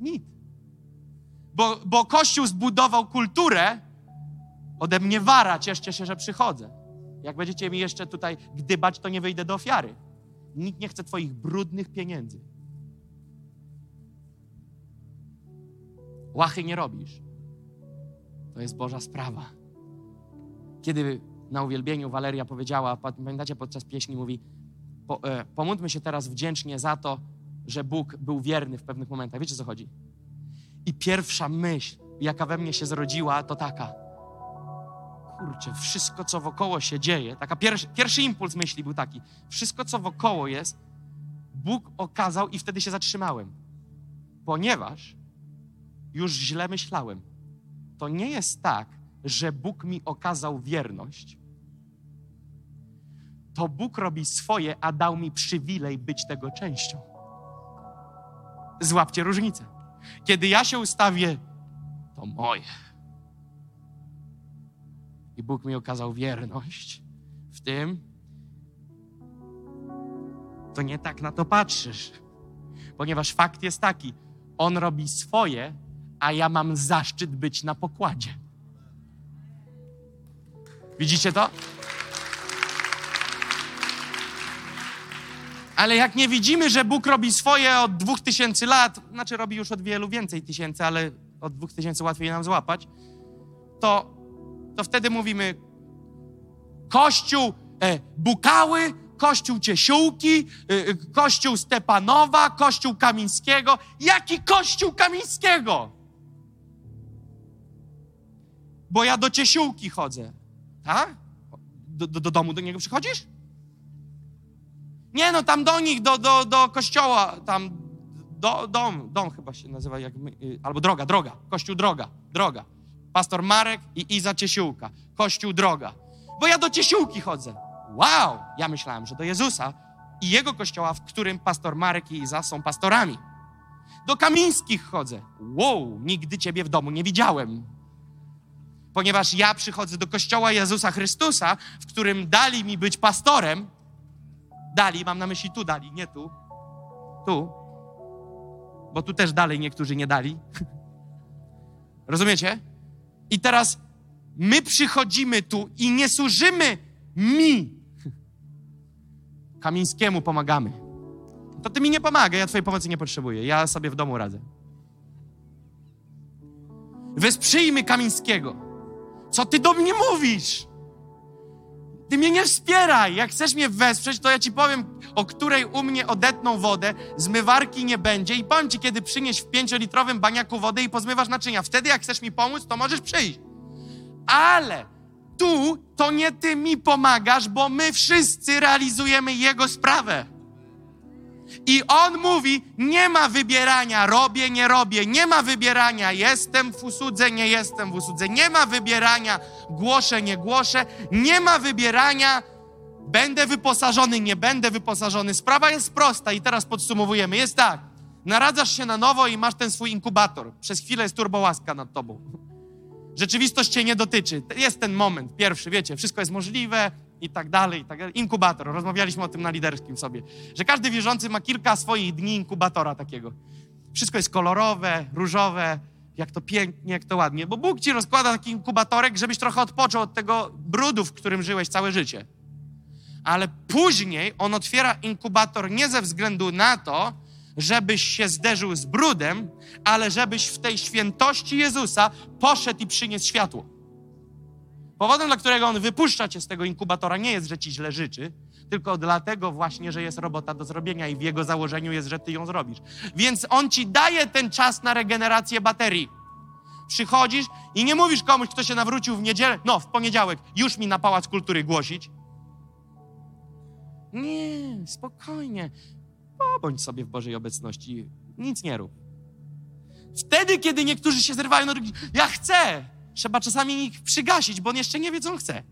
Speaker 2: Mit. Bo, bo Kościół zbudował kulturę, ode mnie wara, cieszcie się, że przychodzę. Jak będziecie mi jeszcze tutaj gdybać, to nie wyjdę do ofiary. Nikt nie chce Twoich brudnych pieniędzy. Łachy nie robisz. To jest Boża sprawa. Kiedy na uwielbieniu Waleria powiedziała, pamiętacie podczas pieśni, mówi: po, e, Pomódlmy się teraz wdzięcznie za to, że Bóg był wierny w pewnych momentach. Wiecie, co chodzi? I pierwsza myśl, jaka we mnie się zrodziła, to taka kurczę, wszystko, co wokoło się dzieje, taka pierwszy, pierwszy impuls myśli był taki, wszystko, co wokoło jest, Bóg okazał i wtedy się zatrzymałem, ponieważ już źle myślałem. To nie jest tak, że Bóg mi okazał wierność. To Bóg robi swoje, a dał mi przywilej być tego częścią. Złapcie różnicę. Kiedy ja się ustawię, to moje Bóg mi okazał wierność w tym, to nie tak na to patrzysz. Ponieważ fakt jest taki, On robi swoje, a ja mam zaszczyt być na pokładzie. Widzicie to? Ale jak nie widzimy, że Bóg robi swoje od dwóch tysięcy lat, znaczy robi już od wielu więcej tysięcy, ale od dwóch tysięcy łatwiej nam złapać, to to wtedy mówimy Kościół e, Bukały, Kościół Ciesiółki, e, e, Kościół Stepanowa, Kościół Kamińskiego. Jaki Kościół Kamińskiego? Bo ja do Ciesiółki chodzę. Tak? Do, do, do domu do niego przychodzisz? Nie, no tam do nich, do, do, do kościoła, tam do, dom, dom chyba się nazywa, jak my, y, albo droga, droga, kościół droga, droga pastor Marek i Iza Ciesiółka. Kościół Droga. Bo ja do Ciesiółki chodzę. Wow! Ja myślałem, że do Jezusa i jego kościoła, w którym pastor Marek i Iza są pastorami. Do Kamińskich chodzę. Wow! Nigdy ciebie w domu nie widziałem. Ponieważ ja przychodzę do kościoła Jezusa Chrystusa, w którym dali mi być pastorem. Dali, mam na myśli tu dali, nie tu. Tu. Bo tu też dalej niektórzy nie dali. Rozumiecie? I teraz my przychodzimy tu i nie służymy mi. Kamińskiemu pomagamy. To ty mi nie pomaga, ja twojej pomocy nie potrzebuję. Ja sobie w domu radzę. Wesprzyjmy Kamińskiego. Co ty do mnie mówisz? Ty mnie nie wspieraj. Jak chcesz mnie wesprzeć, to ja ci powiem, o której u mnie odetną wodę, zmywarki nie będzie i powiem ci, kiedy przynieś w pięciolitrowym baniaku wodę i pozmywasz naczynia. Wtedy, jak chcesz mi pomóc, to możesz przyjść. Ale tu to nie ty mi pomagasz, bo my wszyscy realizujemy jego sprawę. I on mówi: Nie ma wybierania, robię, nie robię, nie ma wybierania, jestem w usłudze, nie jestem w usłudze, nie ma wybierania, głoszę, nie głoszę, nie ma wybierania, będę wyposażony, nie będę wyposażony. Sprawa jest prosta i teraz podsumowujemy. Jest tak: naradzasz się na nowo i masz ten swój inkubator. Przez chwilę jest turbołaska nad tobą. Rzeczywistość cię nie dotyczy. Jest ten moment pierwszy, wiecie, wszystko jest możliwe, i tak dalej, i tak dalej. Inkubator. Rozmawialiśmy o tym na liderskim sobie, że każdy wierzący ma kilka swoich dni inkubatora takiego. Wszystko jest kolorowe, różowe, jak to pięknie, jak to ładnie, bo Bóg ci rozkłada taki inkubatorek, żebyś trochę odpoczął od tego brudu, w którym żyłeś całe życie. Ale później on otwiera inkubator nie ze względu na to, żebyś się zderzył z brudem, ale żebyś w tej świętości Jezusa poszedł i przyniósł światło. Powodem, dla którego on wypuszcza cię z tego inkubatora, nie jest, że ci źle życzy, tylko dlatego właśnie, że jest robota do zrobienia i w jego założeniu jest, że ty ją zrobisz. Więc on ci daje ten czas na regenerację baterii. Przychodzisz i nie mówisz komuś, kto się nawrócił w niedzielę, no w poniedziałek, już mi na pałac kultury głosić. Nie, spokojnie. Bądź sobie w Bożej obecności. Nic nie rób. Wtedy, kiedy niektórzy się zrywają, no ja chcę, Trzeba czasami ich przygasić, bo on jeszcze nie wie, co on chce.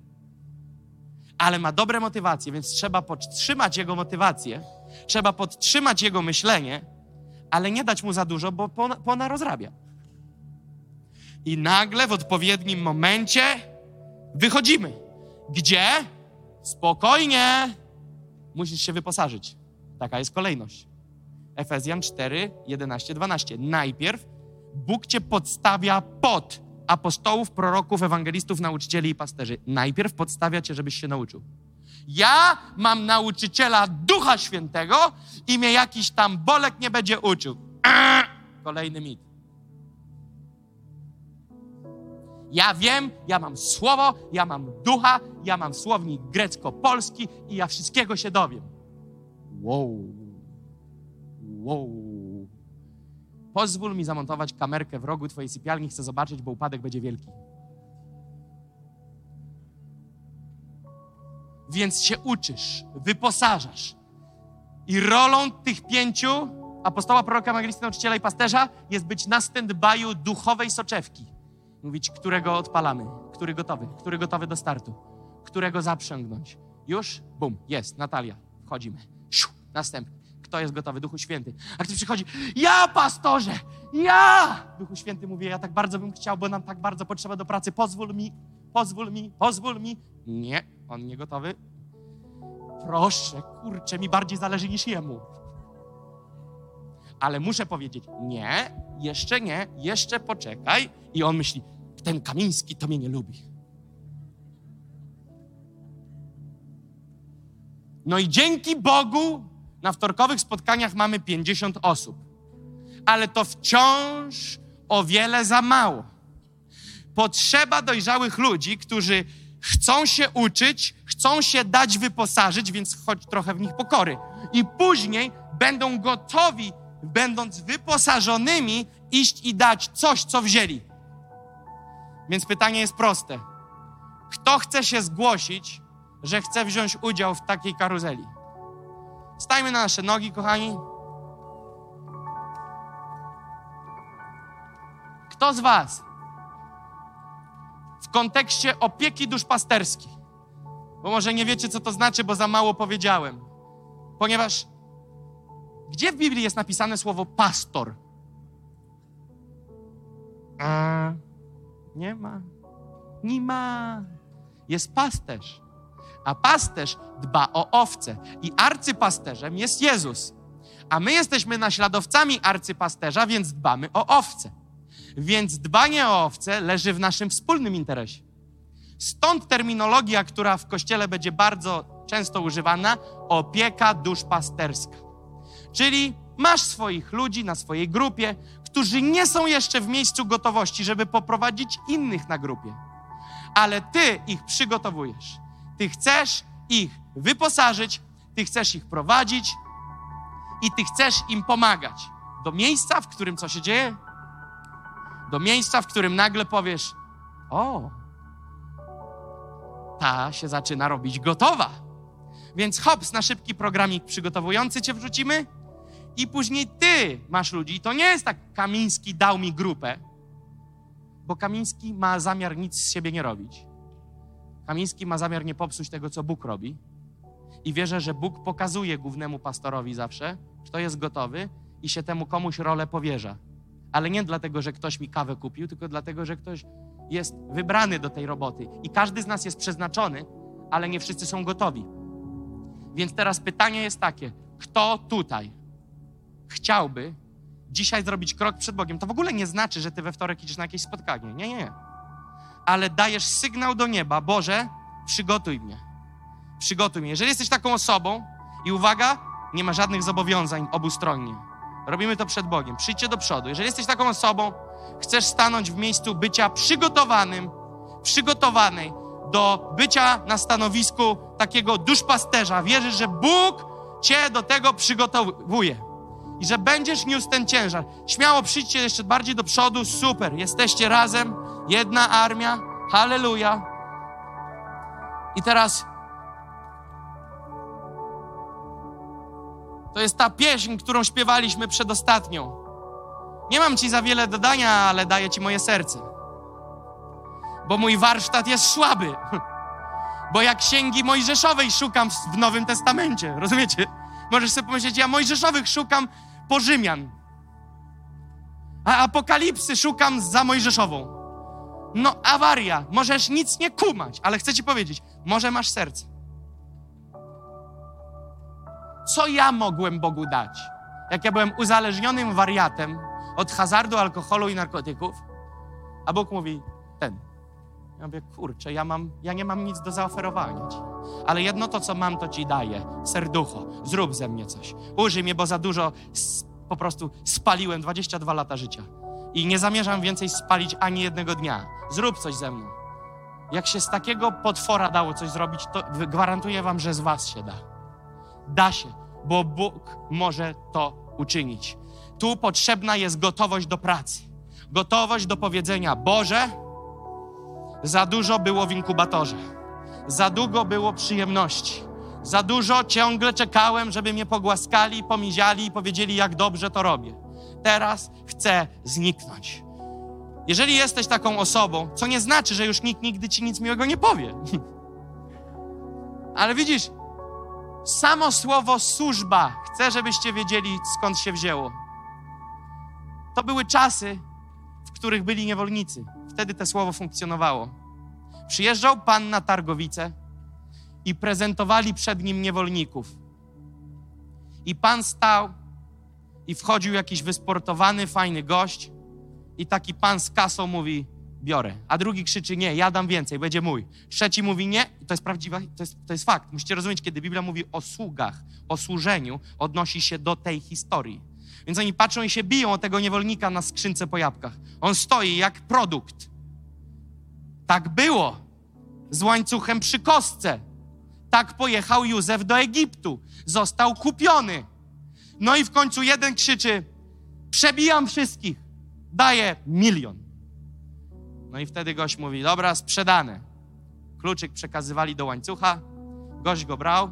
Speaker 2: Ale ma dobre motywacje, więc trzeba podtrzymać jego motywację, trzeba podtrzymać jego myślenie, ale nie dać mu za dużo, bo pona rozrabia. I nagle w odpowiednim momencie wychodzimy. Gdzie? Spokojnie. Musisz się wyposażyć. Taka jest kolejność. Efezjan 4, 11, 12. Najpierw Bóg cię podstawia pod apostołów, proroków, ewangelistów, nauczycieli i pasterzy. Najpierw podstawia cię, żebyś się nauczył. Ja mam nauczyciela Ducha Świętego i mnie jakiś tam bolek nie będzie uczył. Kolejny mit. Ja wiem, ja mam słowo, ja mam ducha, ja mam słownik grecko-polski i ja wszystkiego się dowiem. Wow. Wow. Pozwól mi zamontować kamerkę w rogu Twojej sypialni, chcę zobaczyć, bo upadek będzie wielki. Więc się uczysz, wyposażasz. I rolą tych pięciu, apostoła, proroka, ewangelisty, nauczyciela i pasterza, jest być na stand-by'u duchowej soczewki. Mówić, którego odpalamy, który gotowy, który gotowy do startu, którego zaprzęgnąć. Już? Bum, jest, Natalia, wchodzimy. Siu, następny. Kto jest gotowy? Duchu Święty. A ktoś przychodzi, ja pastorze, ja! Duchu Święty mówi, ja tak bardzo bym chciał, bo nam tak bardzo potrzeba do pracy. Pozwól mi, pozwól mi, pozwól mi. Nie, on nie gotowy. Proszę, kurczę, mi bardziej zależy niż jemu. Ale muszę powiedzieć, nie, jeszcze nie, jeszcze poczekaj. I on myśli, ten Kamiński to mnie nie lubi. No i dzięki Bogu na wtorkowych spotkaniach mamy 50 osób, ale to wciąż o wiele za mało. Potrzeba dojrzałych ludzi, którzy chcą się uczyć, chcą się dać wyposażyć, więc chodź trochę w nich pokory. I później będą gotowi, będąc wyposażonymi, iść i dać coś, co wzięli. Więc pytanie jest proste. Kto chce się zgłosić, że chce wziąć udział w takiej karuzeli? Stajmy na nasze nogi, kochani. Kto z Was w kontekście opieki duszpasterskiej, bo może nie wiecie, co to znaczy, bo za mało powiedziałem, ponieważ gdzie w Biblii jest napisane słowo pastor? A, nie ma. Nie ma. Jest pasterz a pasterz dba o owce. I arcypasterzem jest Jezus. A my jesteśmy naśladowcami arcypasterza, więc dbamy o owce. Więc dbanie o owce leży w naszym wspólnym interesie. Stąd terminologia, która w kościele będzie bardzo często używana, opieka duszpasterska. Czyli masz swoich ludzi na swojej grupie, którzy nie są jeszcze w miejscu gotowości, żeby poprowadzić innych na grupie, ale ty ich przygotowujesz. Ty chcesz ich wyposażyć, ty chcesz ich prowadzić i ty chcesz im pomagać. Do miejsca, w którym co się dzieje? Do miejsca, w którym nagle powiesz: O, ta się zaczyna robić gotowa. Więc hops, na szybki programik przygotowujący cię wrzucimy i później ty masz ludzi. I to nie jest tak, Kamiński dał mi grupę, bo Kamiński ma zamiar nic z siebie nie robić. Kamiński ma zamiar nie popsuć tego, co Bóg robi. I wierzę, że Bóg pokazuje głównemu pastorowi zawsze, kto jest gotowy i się temu komuś rolę powierza. Ale nie dlatego, że ktoś mi kawę kupił, tylko dlatego, że ktoś jest wybrany do tej roboty. I każdy z nas jest przeznaczony, ale nie wszyscy są gotowi. Więc teraz pytanie jest takie: kto tutaj chciałby dzisiaj zrobić krok przed Bogiem? To w ogóle nie znaczy, że ty we wtorek idziesz na jakieś spotkanie. Nie, nie, nie. Ale dajesz sygnał do nieba: Boże, przygotuj mnie. Przygotuj mnie. Jeżeli jesteś taką osobą, i uwaga, nie ma żadnych zobowiązań obustronnie. Robimy to przed Bogiem. Przyjdźcie do przodu. Jeżeli jesteś taką osobą, chcesz stanąć w miejscu bycia przygotowanym, przygotowanej do bycia na stanowisku takiego duszpasterza. Wierzysz, że Bóg cię do tego przygotowuje i że będziesz niósł ten ciężar. Śmiało przyjdźcie jeszcze bardziej do przodu. Super, jesteście razem, jedna armia. Halleluja. I teraz to jest ta pieśń, którą śpiewaliśmy przedostatnią. Nie mam ci za wiele dodania, ale daję ci moje serce. Bo mój warsztat jest słaby. Bo jak księgi Mojżeszowej szukam w Nowym Testamencie, rozumiecie? Możesz sobie pomyśleć, ja Mojżeszowych szukam po Rzymian. A Apokalipsy szukam za Mojżeszową. No, awaria. Możesz nic nie kumać, ale chcę ci powiedzieć, może masz serce. Co ja mogłem Bogu dać? Jak ja byłem uzależnionym wariatem od hazardu, alkoholu i narkotyków, a Bóg mówi, ten. Ja mówię, kurczę, ja, mam, ja nie mam nic do zaoferowania ci. Ale jedno to, co mam, to ci daję. Serducho, zrób ze mnie coś. Użyj mnie, bo za dużo po prostu spaliłem 22 lata życia. I nie zamierzam więcej spalić ani jednego dnia. Zrób coś ze mną. Jak się z takiego potwora dało coś zrobić, to gwarantuję wam, że z was się da. Da się, bo Bóg może to uczynić. Tu potrzebna jest gotowość do pracy. Gotowość do powiedzenia: Boże, za dużo było w inkubatorze, za długo było przyjemności, za dużo ciągle czekałem, żeby mnie pogłaskali, pomiziali i powiedzieli, jak dobrze to robię. Teraz chcę zniknąć. Jeżeli jesteś taką osobą, co nie znaczy, że już nikt nigdy ci nic miłego nie powie. Ale widzisz, samo słowo służba, chcę, żebyście wiedzieli, skąd się wzięło. To były czasy, w których byli niewolnicy. Wtedy to słowo funkcjonowało. Przyjeżdżał pan na targowicę i prezentowali przed nim niewolników. I pan stał i wchodził jakiś wysportowany, fajny gość i taki pan z kasą mówi, biorę. A drugi krzyczy, nie, ja dam więcej, będzie mój. Trzeci mówi, nie, to jest prawdziwa, to jest, to jest fakt. Musicie rozumieć, kiedy Biblia mówi o sługach, o służeniu, odnosi się do tej historii. Więc oni patrzą i się biją o tego niewolnika na skrzynce po jabłkach. On stoi jak produkt. Tak było z łańcuchem przy kostce. Tak pojechał Józef do Egiptu. Został kupiony. No i w końcu jeden krzyczy: Przebijam wszystkich, daję milion. No i wtedy gość mówi: Dobra, sprzedane. Kluczyk przekazywali do łańcucha, gość go brał,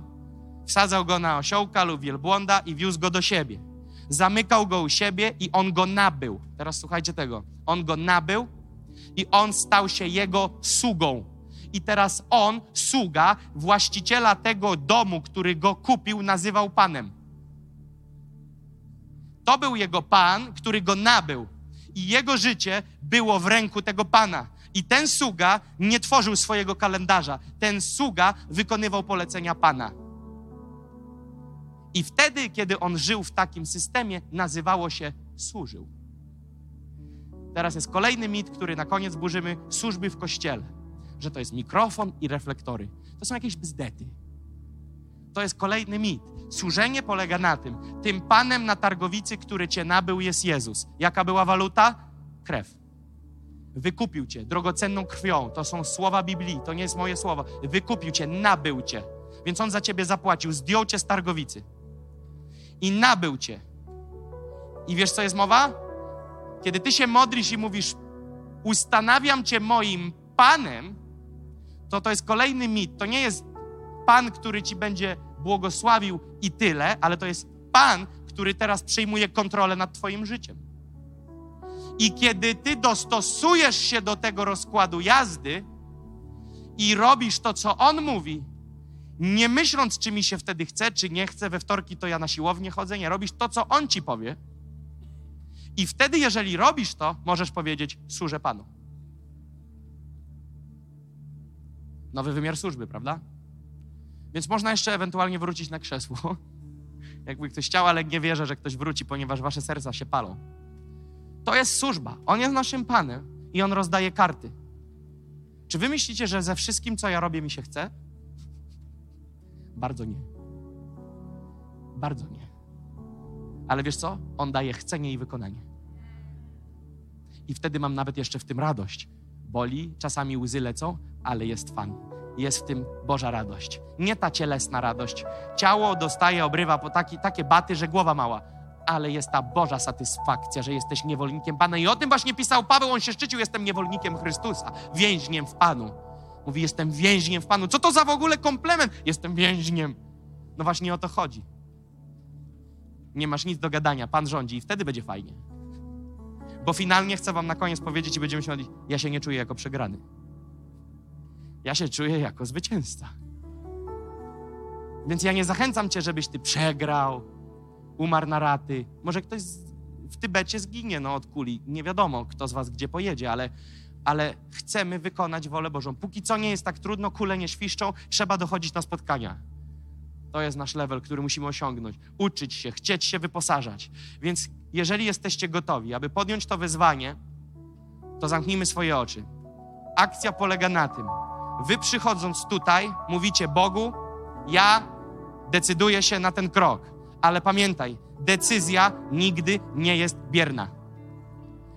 Speaker 2: wsadzał go na osiołka lub wielbłąda i wiózł go do siebie zamykał go u siebie i on go nabył. Teraz słuchajcie tego. On go nabył i on stał się jego sługą. I teraz on, sługa, właściciela tego domu, który go kupił, nazywał panem. To był jego pan, który go nabył. I jego życie było w ręku tego pana. I ten sługa nie tworzył swojego kalendarza. Ten sługa wykonywał polecenia pana. I wtedy, kiedy on żył w takim systemie, nazywało się służył. Teraz jest kolejny mit, który na koniec burzymy służby w kościele. Że to jest mikrofon i reflektory. To są jakieś bzdety. To jest kolejny mit. Służenie polega na tym, tym panem na targowicy, który cię nabył, jest Jezus. Jaka była waluta? Krew. Wykupił cię drogocenną krwią. To są słowa Biblii, to nie jest moje słowa. Wykupił cię, nabył cię. Więc on za ciebie zapłacił, zdjął cię z targowicy i nabył cię. I wiesz, co jest mowa? Kiedy ty się modlisz i mówisz, ustanawiam cię moim Panem, to to jest kolejny mit. To nie jest Pan, który ci będzie błogosławił i tyle, ale to jest Pan, który teraz przejmuje kontrolę nad Twoim życiem. I kiedy Ty dostosujesz się do tego rozkładu jazdy i robisz to, co On mówi, nie myśląc, czy mi się wtedy chce, czy nie chce, we wtorki to ja na siłownię chodzę, nie robisz to, co On ci powie. I wtedy, jeżeli robisz to, możesz powiedzieć: Służę Panu. Nowy wymiar służby, prawda? Więc można jeszcze ewentualnie wrócić na krzesło. Jakby ktoś chciał, ale nie wierzę, że ktoś wróci, ponieważ wasze serca się palą. To jest służba. On jest naszym Panem i On rozdaje karty. Czy wy myślicie, że ze wszystkim, co ja robię, mi się chce? Bardzo nie. Bardzo nie. Ale wiesz co? On daje chcenie i wykonanie. I wtedy mam nawet jeszcze w tym radość. Boli, czasami łzy lecą, ale jest fan. Jest w tym Boża radość. Nie ta cielesna radość. Ciało dostaje, obrywa po taki, takie baty, że głowa mała. Ale jest ta Boża satysfakcja, że jesteś niewolnikiem Pana. I o tym właśnie pisał Paweł. On się szczycił, jestem niewolnikiem Chrystusa, więźniem w Panu. Mówi, jestem więźniem w Panu. Co to za w ogóle komplement? Jestem więźniem. No właśnie o to chodzi. Nie masz nic do gadania, Pan rządzi i wtedy będzie fajnie. Bo finalnie chcę wam na koniec powiedzieć i będziemy się modlić, ja się nie czuję jako przegrany. Ja się czuję jako zwycięzca. Więc ja nie zachęcam cię, żebyś ty przegrał, umarł na raty. Może ktoś w Tybecie zginie no, od kuli. Nie wiadomo, kto z was gdzie pojedzie, ale, ale chcemy wykonać wolę Bożą. Póki co nie jest tak trudno, kule nie świszczą, trzeba dochodzić na spotkania. To jest nasz level, który musimy osiągnąć. Uczyć się, chcieć się wyposażać. Więc jeżeli jesteście gotowi, aby podjąć to wyzwanie, to zamknijmy swoje oczy. Akcja polega na tym. Wy przychodząc tutaj, mówicie Bogu, ja decyduję się na ten krok. Ale pamiętaj, decyzja nigdy nie jest bierna.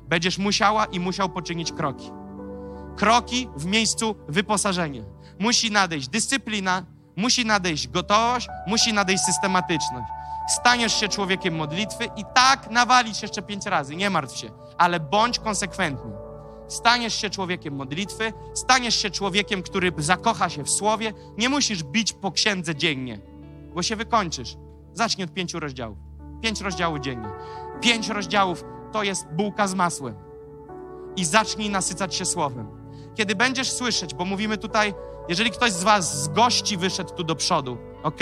Speaker 2: Będziesz musiała i musiał poczynić kroki. Kroki w miejscu wyposażenia. Musi nadejść dyscyplina, musi nadejść gotowość, musi nadejść systematyczność. Staniesz się człowiekiem modlitwy i tak nawalić jeszcze pięć razy, nie martw się, ale bądź konsekwentny. Staniesz się człowiekiem modlitwy, staniesz się człowiekiem, który zakocha się w słowie. Nie musisz bić po księdze dziennie, bo się wykończysz. Zacznij od pięciu rozdziałów. Pięć rozdziałów dziennie. Pięć rozdziałów to jest bułka z masłem. I zacznij nasycać się słowem. Kiedy będziesz słyszeć, bo mówimy tutaj, jeżeli ktoś z Was z gości wyszedł tu do przodu, ok?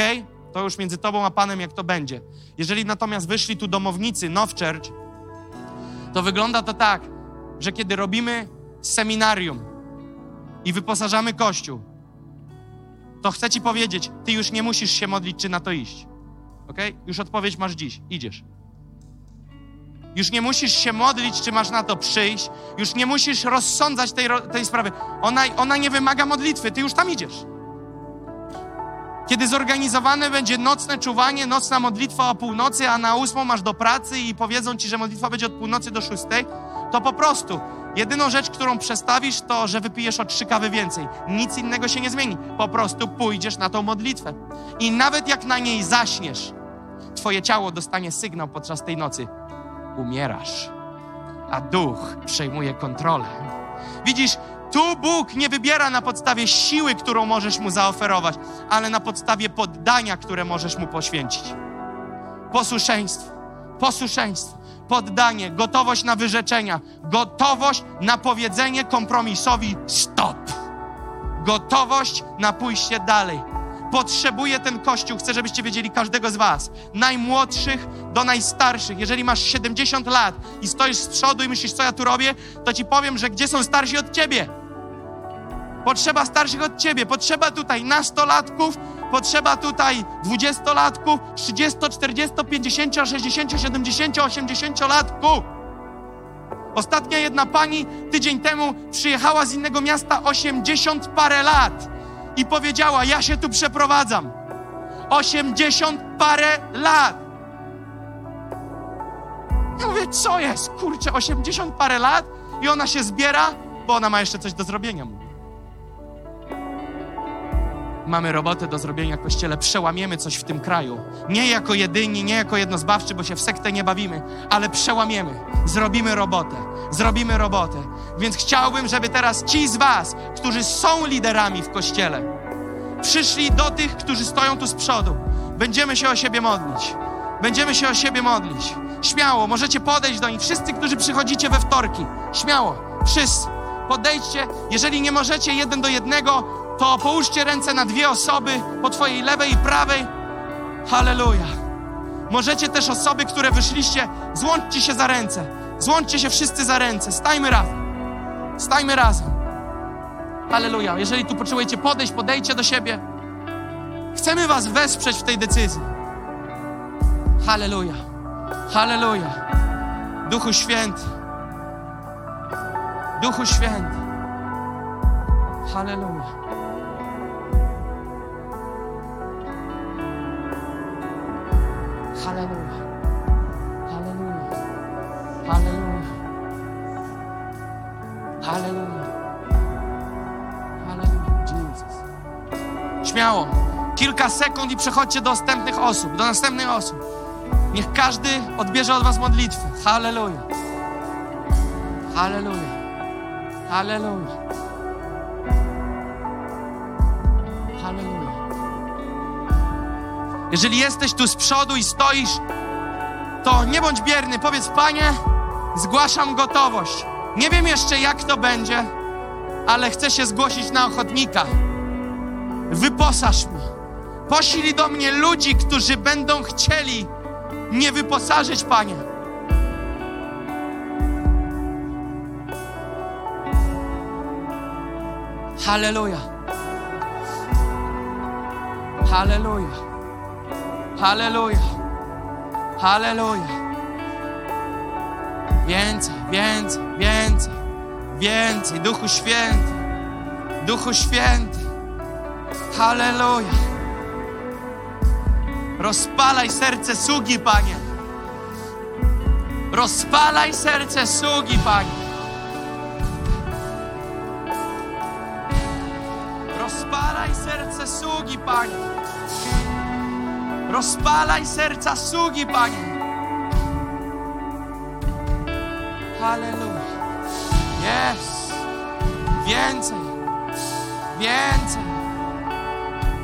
Speaker 2: To już między Tobą a Panem, jak to będzie. Jeżeli natomiast wyszli tu domownicy, Now Church, to wygląda to tak, że kiedy robimy seminarium i wyposażamy Kościół, to chcę Ci powiedzieć, Ty już nie musisz się modlić, czy na to iść. Ok? Już odpowiedź masz dziś. Idziesz. Już nie musisz się modlić, czy masz na to przyjść. Już nie musisz rozsądzać tej, tej sprawy. Ona, ona nie wymaga modlitwy, ty już tam idziesz. Kiedy zorganizowane będzie nocne czuwanie, nocna modlitwa o północy, a na ósmą masz do pracy i powiedzą ci, że modlitwa będzie od północy do szóstej, to po prostu jedyną rzecz, którą przestawisz, to, że wypijesz o trzy kawy więcej. Nic innego się nie zmieni. Po prostu pójdziesz na tą modlitwę. I nawet jak na niej zaśniesz, twoje ciało dostanie sygnał podczas tej nocy. Umierasz, a duch przejmuje kontrolę. Widzisz, tu Bóg nie wybiera na podstawie siły, którą możesz mu zaoferować, ale na podstawie poddania, które możesz mu poświęcić. Posłuszeństwo, posłuszeństwo, poddanie, gotowość na wyrzeczenia, gotowość na powiedzenie kompromisowi stop. Gotowość na pójście dalej. Potrzebuję ten kościół, chcę, żebyście wiedzieli każdego z Was, najmłodszych do najstarszych. Jeżeli masz 70 lat i stoisz z przodu i myślisz, co ja tu robię, to ci powiem, że gdzie są starsi od ciebie? Potrzeba starszych od ciebie, potrzeba tutaj nastolatków, potrzeba tutaj dwudziestolatków, 30, 40, 50, 60, 70, 80 latków. Ostatnia jedna pani tydzień temu przyjechała z innego miasta 80 parę lat i powiedziała: Ja się tu przeprowadzam. 80 parę lat. Ja mówię, co jest? Kurczę, 80 parę lat i ona się zbiera, bo ona ma jeszcze coś do zrobienia. Mówi. Mamy robotę do zrobienia, Kościele. Przełamiemy coś w tym kraju. Nie jako jedyni, nie jako jednozbawczy, bo się w sektę nie bawimy, ale przełamiemy. Zrobimy robotę. Zrobimy robotę. Więc chciałbym, żeby teraz ci z Was, którzy są liderami w Kościele, przyszli do tych, którzy stoją tu z przodu. Będziemy się o siebie modlić. Będziemy się o siebie modlić. Śmiało, możecie podejść do nich. Wszyscy, którzy przychodzicie we wtorki. Śmiało, wszyscy. Podejdźcie. Jeżeli nie możecie jeden do jednego, to połóżcie ręce na dwie osoby po twojej lewej i prawej. Halleluja. Możecie też osoby, które wyszliście, złączcie się za ręce. Złączcie się wszyscy za ręce. Stajmy razem. Stajmy razem. Halleluja. Jeżeli tu potrzebujecie podejść, podejdźcie do siebie. Chcemy Was wesprzeć w tej decyzji. Halleluja. Halleluja. Duchu Święty. Duchu Święty. Halleluja. Halleluja. Halleluja. Halleluja. Halleluja. Halleluja. Jesus. Śmiało. Kilka sekund i przechodźcie do następnych osób, do następnych osób. Niech każdy odbierze od was modlitwę. Halleluja. Halleluja. Halleluja. Jeżeli jesteś tu z przodu i stoisz, to nie bądź bierny. Powiedz, Panie, zgłaszam gotowość. Nie wiem jeszcze, jak to będzie, ale chcę się zgłosić na ochotnika. Wyposaż mnie. Poślij do mnie ludzi, którzy będą chcieli mnie wyposażyć, Panie. Halleluja. Halleluja. Halleluja. Halleluja. Więcej, więcej, więcej, więcej. Duchu Święty. Duchu Święty. Halleluja. Rozpalaj serce sługi, Panie. Rozpalaj serce sługi, Panie. Rozpalaj serce sługi, Panie. Rozpalaj serca sługi, Panie. Halleluja. Jest. Więcej. Więcej.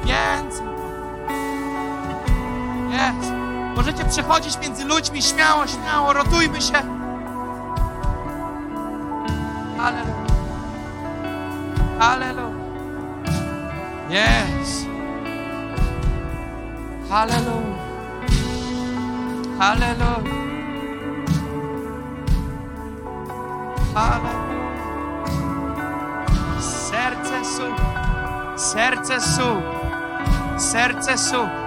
Speaker 2: Więcej. Jest. Możecie przechodzić między ludźmi śmiało, śmiało, rotujmy się. Halleluja. Halleluja. Jest. Halleluja. Halleluja. Halleluja. Serce sług. Serce sług. Serce sług.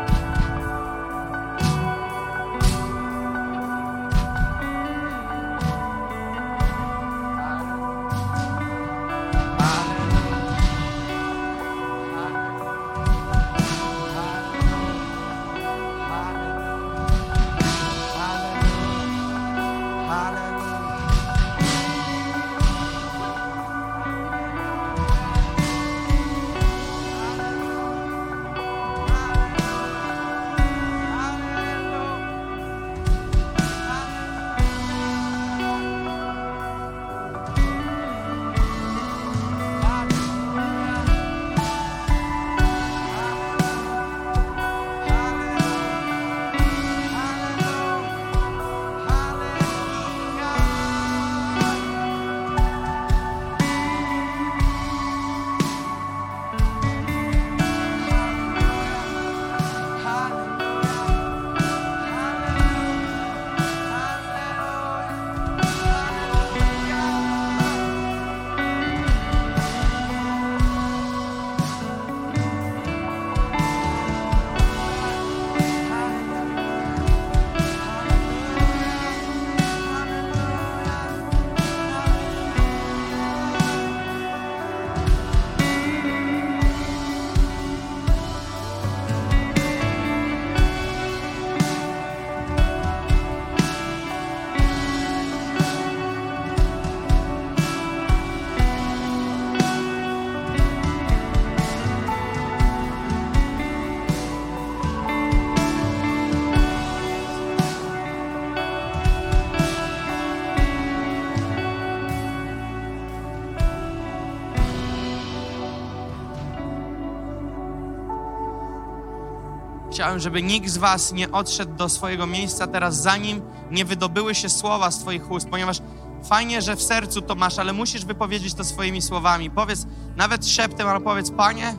Speaker 2: Chciałem, żeby nikt z Was nie odszedł do swojego miejsca teraz, zanim nie wydobyły się słowa z Twoich ust, ponieważ fajnie, że w sercu to masz, ale musisz wypowiedzieć to swoimi słowami. Powiedz nawet szeptem, ale powiedz: Panie,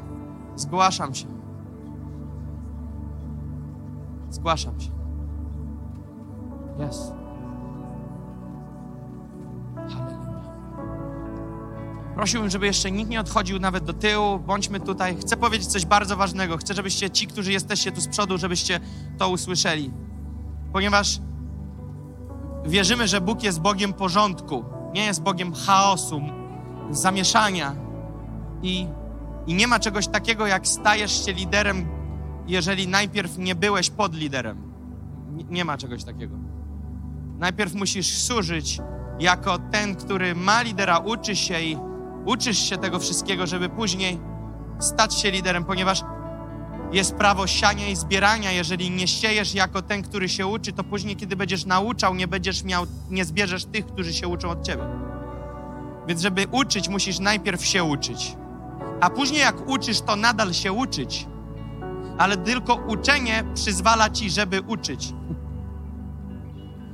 Speaker 2: zgłaszam się. Zgłaszam się. Prosiłbym, żeby jeszcze nikt nie odchodził nawet do tyłu. Bądźmy tutaj. Chcę powiedzieć coś bardzo ważnego. Chcę, żebyście ci, którzy jesteście tu z przodu, żebyście to usłyszeli. Ponieważ wierzymy, że Bóg jest Bogiem porządku. Nie jest Bogiem chaosu, zamieszania. I, I nie ma czegoś takiego, jak stajesz się liderem, jeżeli najpierw nie byłeś pod liderem. Nie, nie ma czegoś takiego. Najpierw musisz służyć jako ten, który ma lidera, uczy się i uczysz się tego wszystkiego, żeby później stać się liderem, ponieważ jest prawo siania i zbierania. Jeżeli nie siejesz jako ten, który się uczy, to później, kiedy będziesz nauczał, nie będziesz miał, nie zbierzesz tych, którzy się uczą od ciebie. Więc, żeby uczyć, musisz najpierw się uczyć. A później, jak uczysz, to nadal się uczyć. Ale tylko uczenie przyzwala ci, żeby uczyć.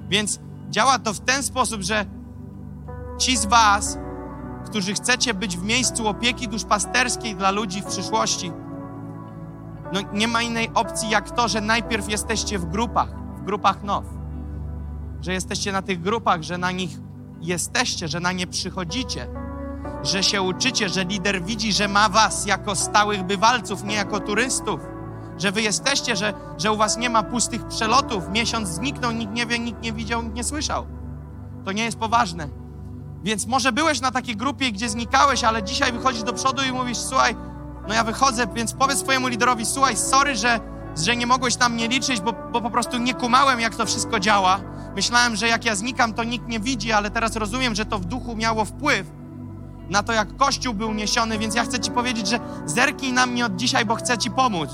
Speaker 2: Więc działa to w ten sposób, że ci z Was, którzy chcecie być w miejscu opieki duszpasterskiej dla ludzi w przyszłości, no nie ma innej opcji jak to, że najpierw jesteście w grupach, w grupach now. Że jesteście na tych grupach, że na nich jesteście, że na nie przychodzicie, że się uczycie, że lider widzi, że ma was jako stałych bywalców, nie jako turystów. Że wy jesteście, że, że u was nie ma pustych przelotów. Miesiąc zniknął, nikt nie wie, nikt nie widział, nikt nie słyszał. To nie jest poważne. Więc może byłeś na takiej grupie, gdzie znikałeś, ale dzisiaj wychodzisz do przodu i mówisz, słuchaj, no ja wychodzę, więc powiedz swojemu liderowi, słuchaj, sorry, że, że nie mogłeś tam mnie liczyć, bo, bo po prostu nie kumałem, jak to wszystko działa. Myślałem, że jak ja znikam, to nikt nie widzi, ale teraz rozumiem, że to w duchu miało wpływ na to, jak Kościół był niesiony, więc ja chcę Ci powiedzieć, że zerknij na mnie od dzisiaj, bo chcę Ci pomóc.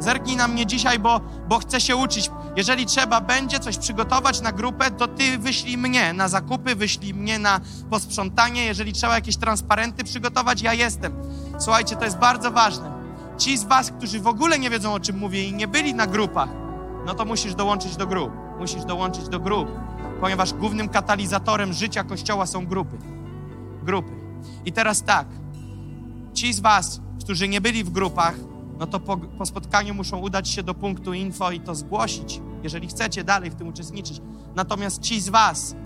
Speaker 2: Zerknij na mnie dzisiaj, bo, bo chcę się uczyć. Jeżeli trzeba będzie coś przygotować na grupę, to ty wyślij mnie na zakupy, wyślij mnie na posprzątanie. Jeżeli trzeba jakieś transparenty przygotować, ja jestem. Słuchajcie, to jest bardzo ważne. Ci z was, którzy w ogóle nie wiedzą, o czym mówię i nie byli na grupach, no to musisz dołączyć do grup. Musisz dołączyć do grup, ponieważ głównym katalizatorem życia Kościoła są grupy. Grupy. I teraz tak, ci z was, którzy nie byli w grupach, no to po, po, spotkaniu muszą udać się do punktu info i to zgłosić, jeżeli chcecie dalej w tym uczestniczyć. Natomiast ci z Was,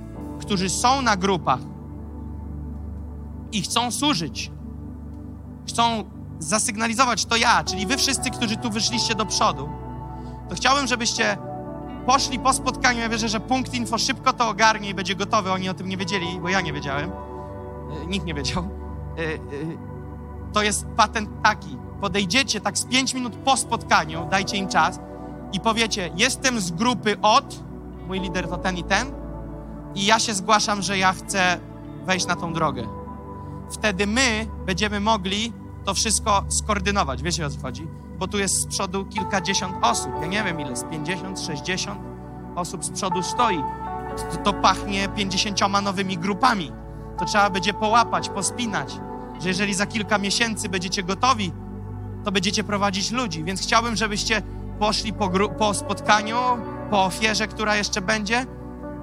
Speaker 2: którzy są na grupach i chcą służyć, chcą zasygnalizować to ja, czyli Wy wszyscy, którzy tu wyszliście do przodu, to chciałbym, żebyście poszli po spotkaniu. Ja wierzę, że punkt info szybko to ogarnie i będzie gotowy. Oni o tym nie wiedzieli, bo ja nie wiedziałem. E, nikt nie wiedział. E, e, to jest patent taki podejdziecie tak z 5 minut po spotkaniu, dajcie im czas i powiecie: Jestem z grupy od, mój lider to ten i ten, i ja się zgłaszam, że ja chcę wejść na tą drogę. Wtedy my będziemy mogli to wszystko skoordynować. Wiecie o co chodzi? Bo tu jest z przodu kilkadziesiąt osób. Ja nie wiem ile, z 50, 60 osób z przodu stoi. To, to pachnie pięćdziesięcioma nowymi grupami. To trzeba będzie połapać, pospinać, że jeżeli za kilka miesięcy będziecie gotowi to będziecie prowadzić ludzi. Więc chciałbym, żebyście poszli po, po spotkaniu, po ofierze, która jeszcze będzie,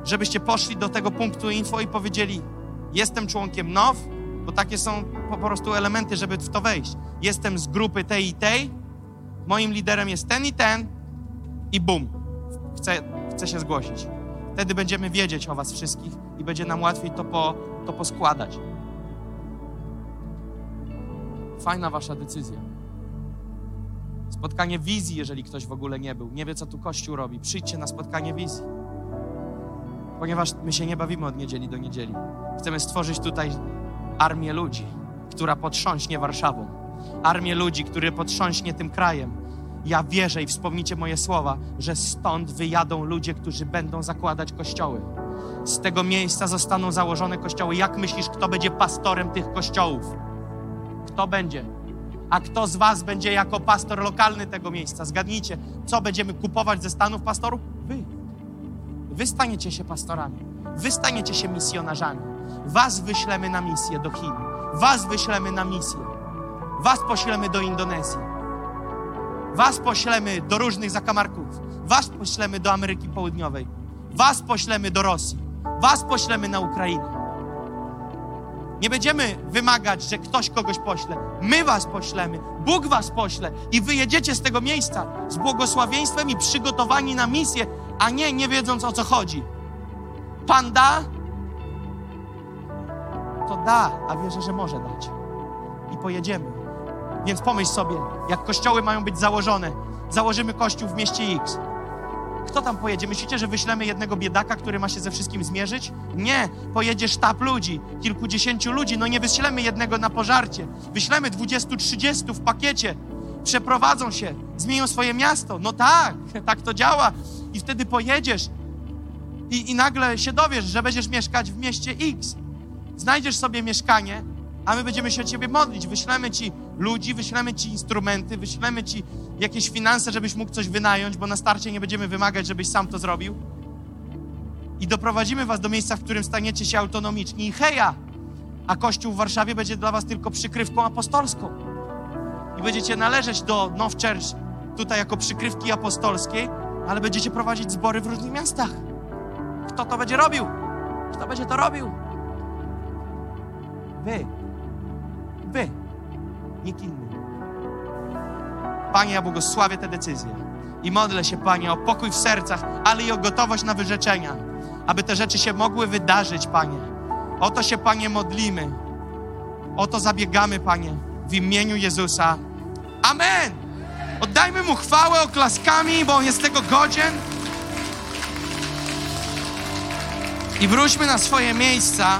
Speaker 2: żebyście poszli do tego punktu info i powiedzieli: Jestem członkiem NOW, bo takie są po prostu elementy, żeby w to wejść. Jestem z grupy tej i tej, moim liderem jest ten i ten, i bum, chcę, chcę się zgłosić. Wtedy będziemy wiedzieć o Was wszystkich i będzie nam łatwiej to, po, to poskładać. Fajna Wasza decyzja. Spotkanie wizji, jeżeli ktoś w ogóle nie był, nie wie, co tu Kościół robi. Przyjdźcie na spotkanie wizji. Ponieważ my się nie bawimy od niedzieli do niedzieli. Chcemy stworzyć tutaj armię ludzi, która potrząśnie Warszawą. Armię ludzi, który potrząśnie tym krajem. Ja wierzę i wspomnijcie moje słowa, że stąd wyjadą ludzie, którzy będą zakładać kościoły. Z tego miejsca zostaną założone kościoły. Jak myślisz, kto będzie pastorem tych kościołów? Kto będzie? A kto z Was będzie jako pastor lokalny tego miejsca? Zgadnijcie, co będziemy kupować ze Stanów pastorów? Wy. Wy staniecie się pastorami. Wy staniecie się misjonarzami. Was wyślemy na misję do Chin. Was wyślemy na misję. Was poślemy do Indonezji. Was poślemy do różnych zakamarków. Was poślemy do Ameryki Południowej. Was poślemy do Rosji. Was poślemy na Ukrainę. Nie będziemy wymagać, że ktoś kogoś pośle. My was poślemy. Bóg was pośle i wyjedziecie z tego miejsca z błogosławieństwem i przygotowani na misję, a nie nie wiedząc o co chodzi. Pan da, to da, a wierzę, że może dać. I pojedziemy. Więc pomyśl sobie, jak kościoły mają być założone. Założymy kościół w mieście X. Kto tam pojedzie? Myślicie, że wyślemy jednego biedaka, który ma się ze wszystkim zmierzyć? Nie, pojedzie sztab ludzi, kilkudziesięciu ludzi. No nie wyślemy jednego na pożarcie. Wyślemy dwudziestu, trzydziestu w pakiecie. Przeprowadzą się, zmienią swoje miasto. No tak, tak to działa. I wtedy pojedziesz i, i nagle się dowiesz, że będziesz mieszkać w mieście X. Znajdziesz sobie mieszkanie, a my będziemy się o ciebie modlić. Wyślemy ci ludzi, wyślemy ci instrumenty, wyślemy ci jakieś finanse, żebyś mógł coś wynająć, bo na starcie nie będziemy wymagać, żebyś sam to zrobił. I doprowadzimy was do miejsca, w którym staniecie się autonomiczni. I heja! A Kościół w Warszawie będzie dla was tylko przykrywką apostolską. I będziecie należeć do Now Church tutaj jako przykrywki apostolskiej, ale będziecie prowadzić zbory w różnych miastach. Kto to będzie robił? Kto będzie to robił? Wy. Wy. Nikt inny. Panie, ja błogosławię te decyzje i modlę się, Panie, o pokój w sercach, ale i o gotowość na wyrzeczenia, aby te rzeczy się mogły wydarzyć, Panie. O to się, Panie, modlimy. O to zabiegamy, Panie, w imieniu Jezusa. Amen! Oddajmy Mu chwałę oklaskami, bo On jest tego godzien. I wróćmy na swoje miejsca.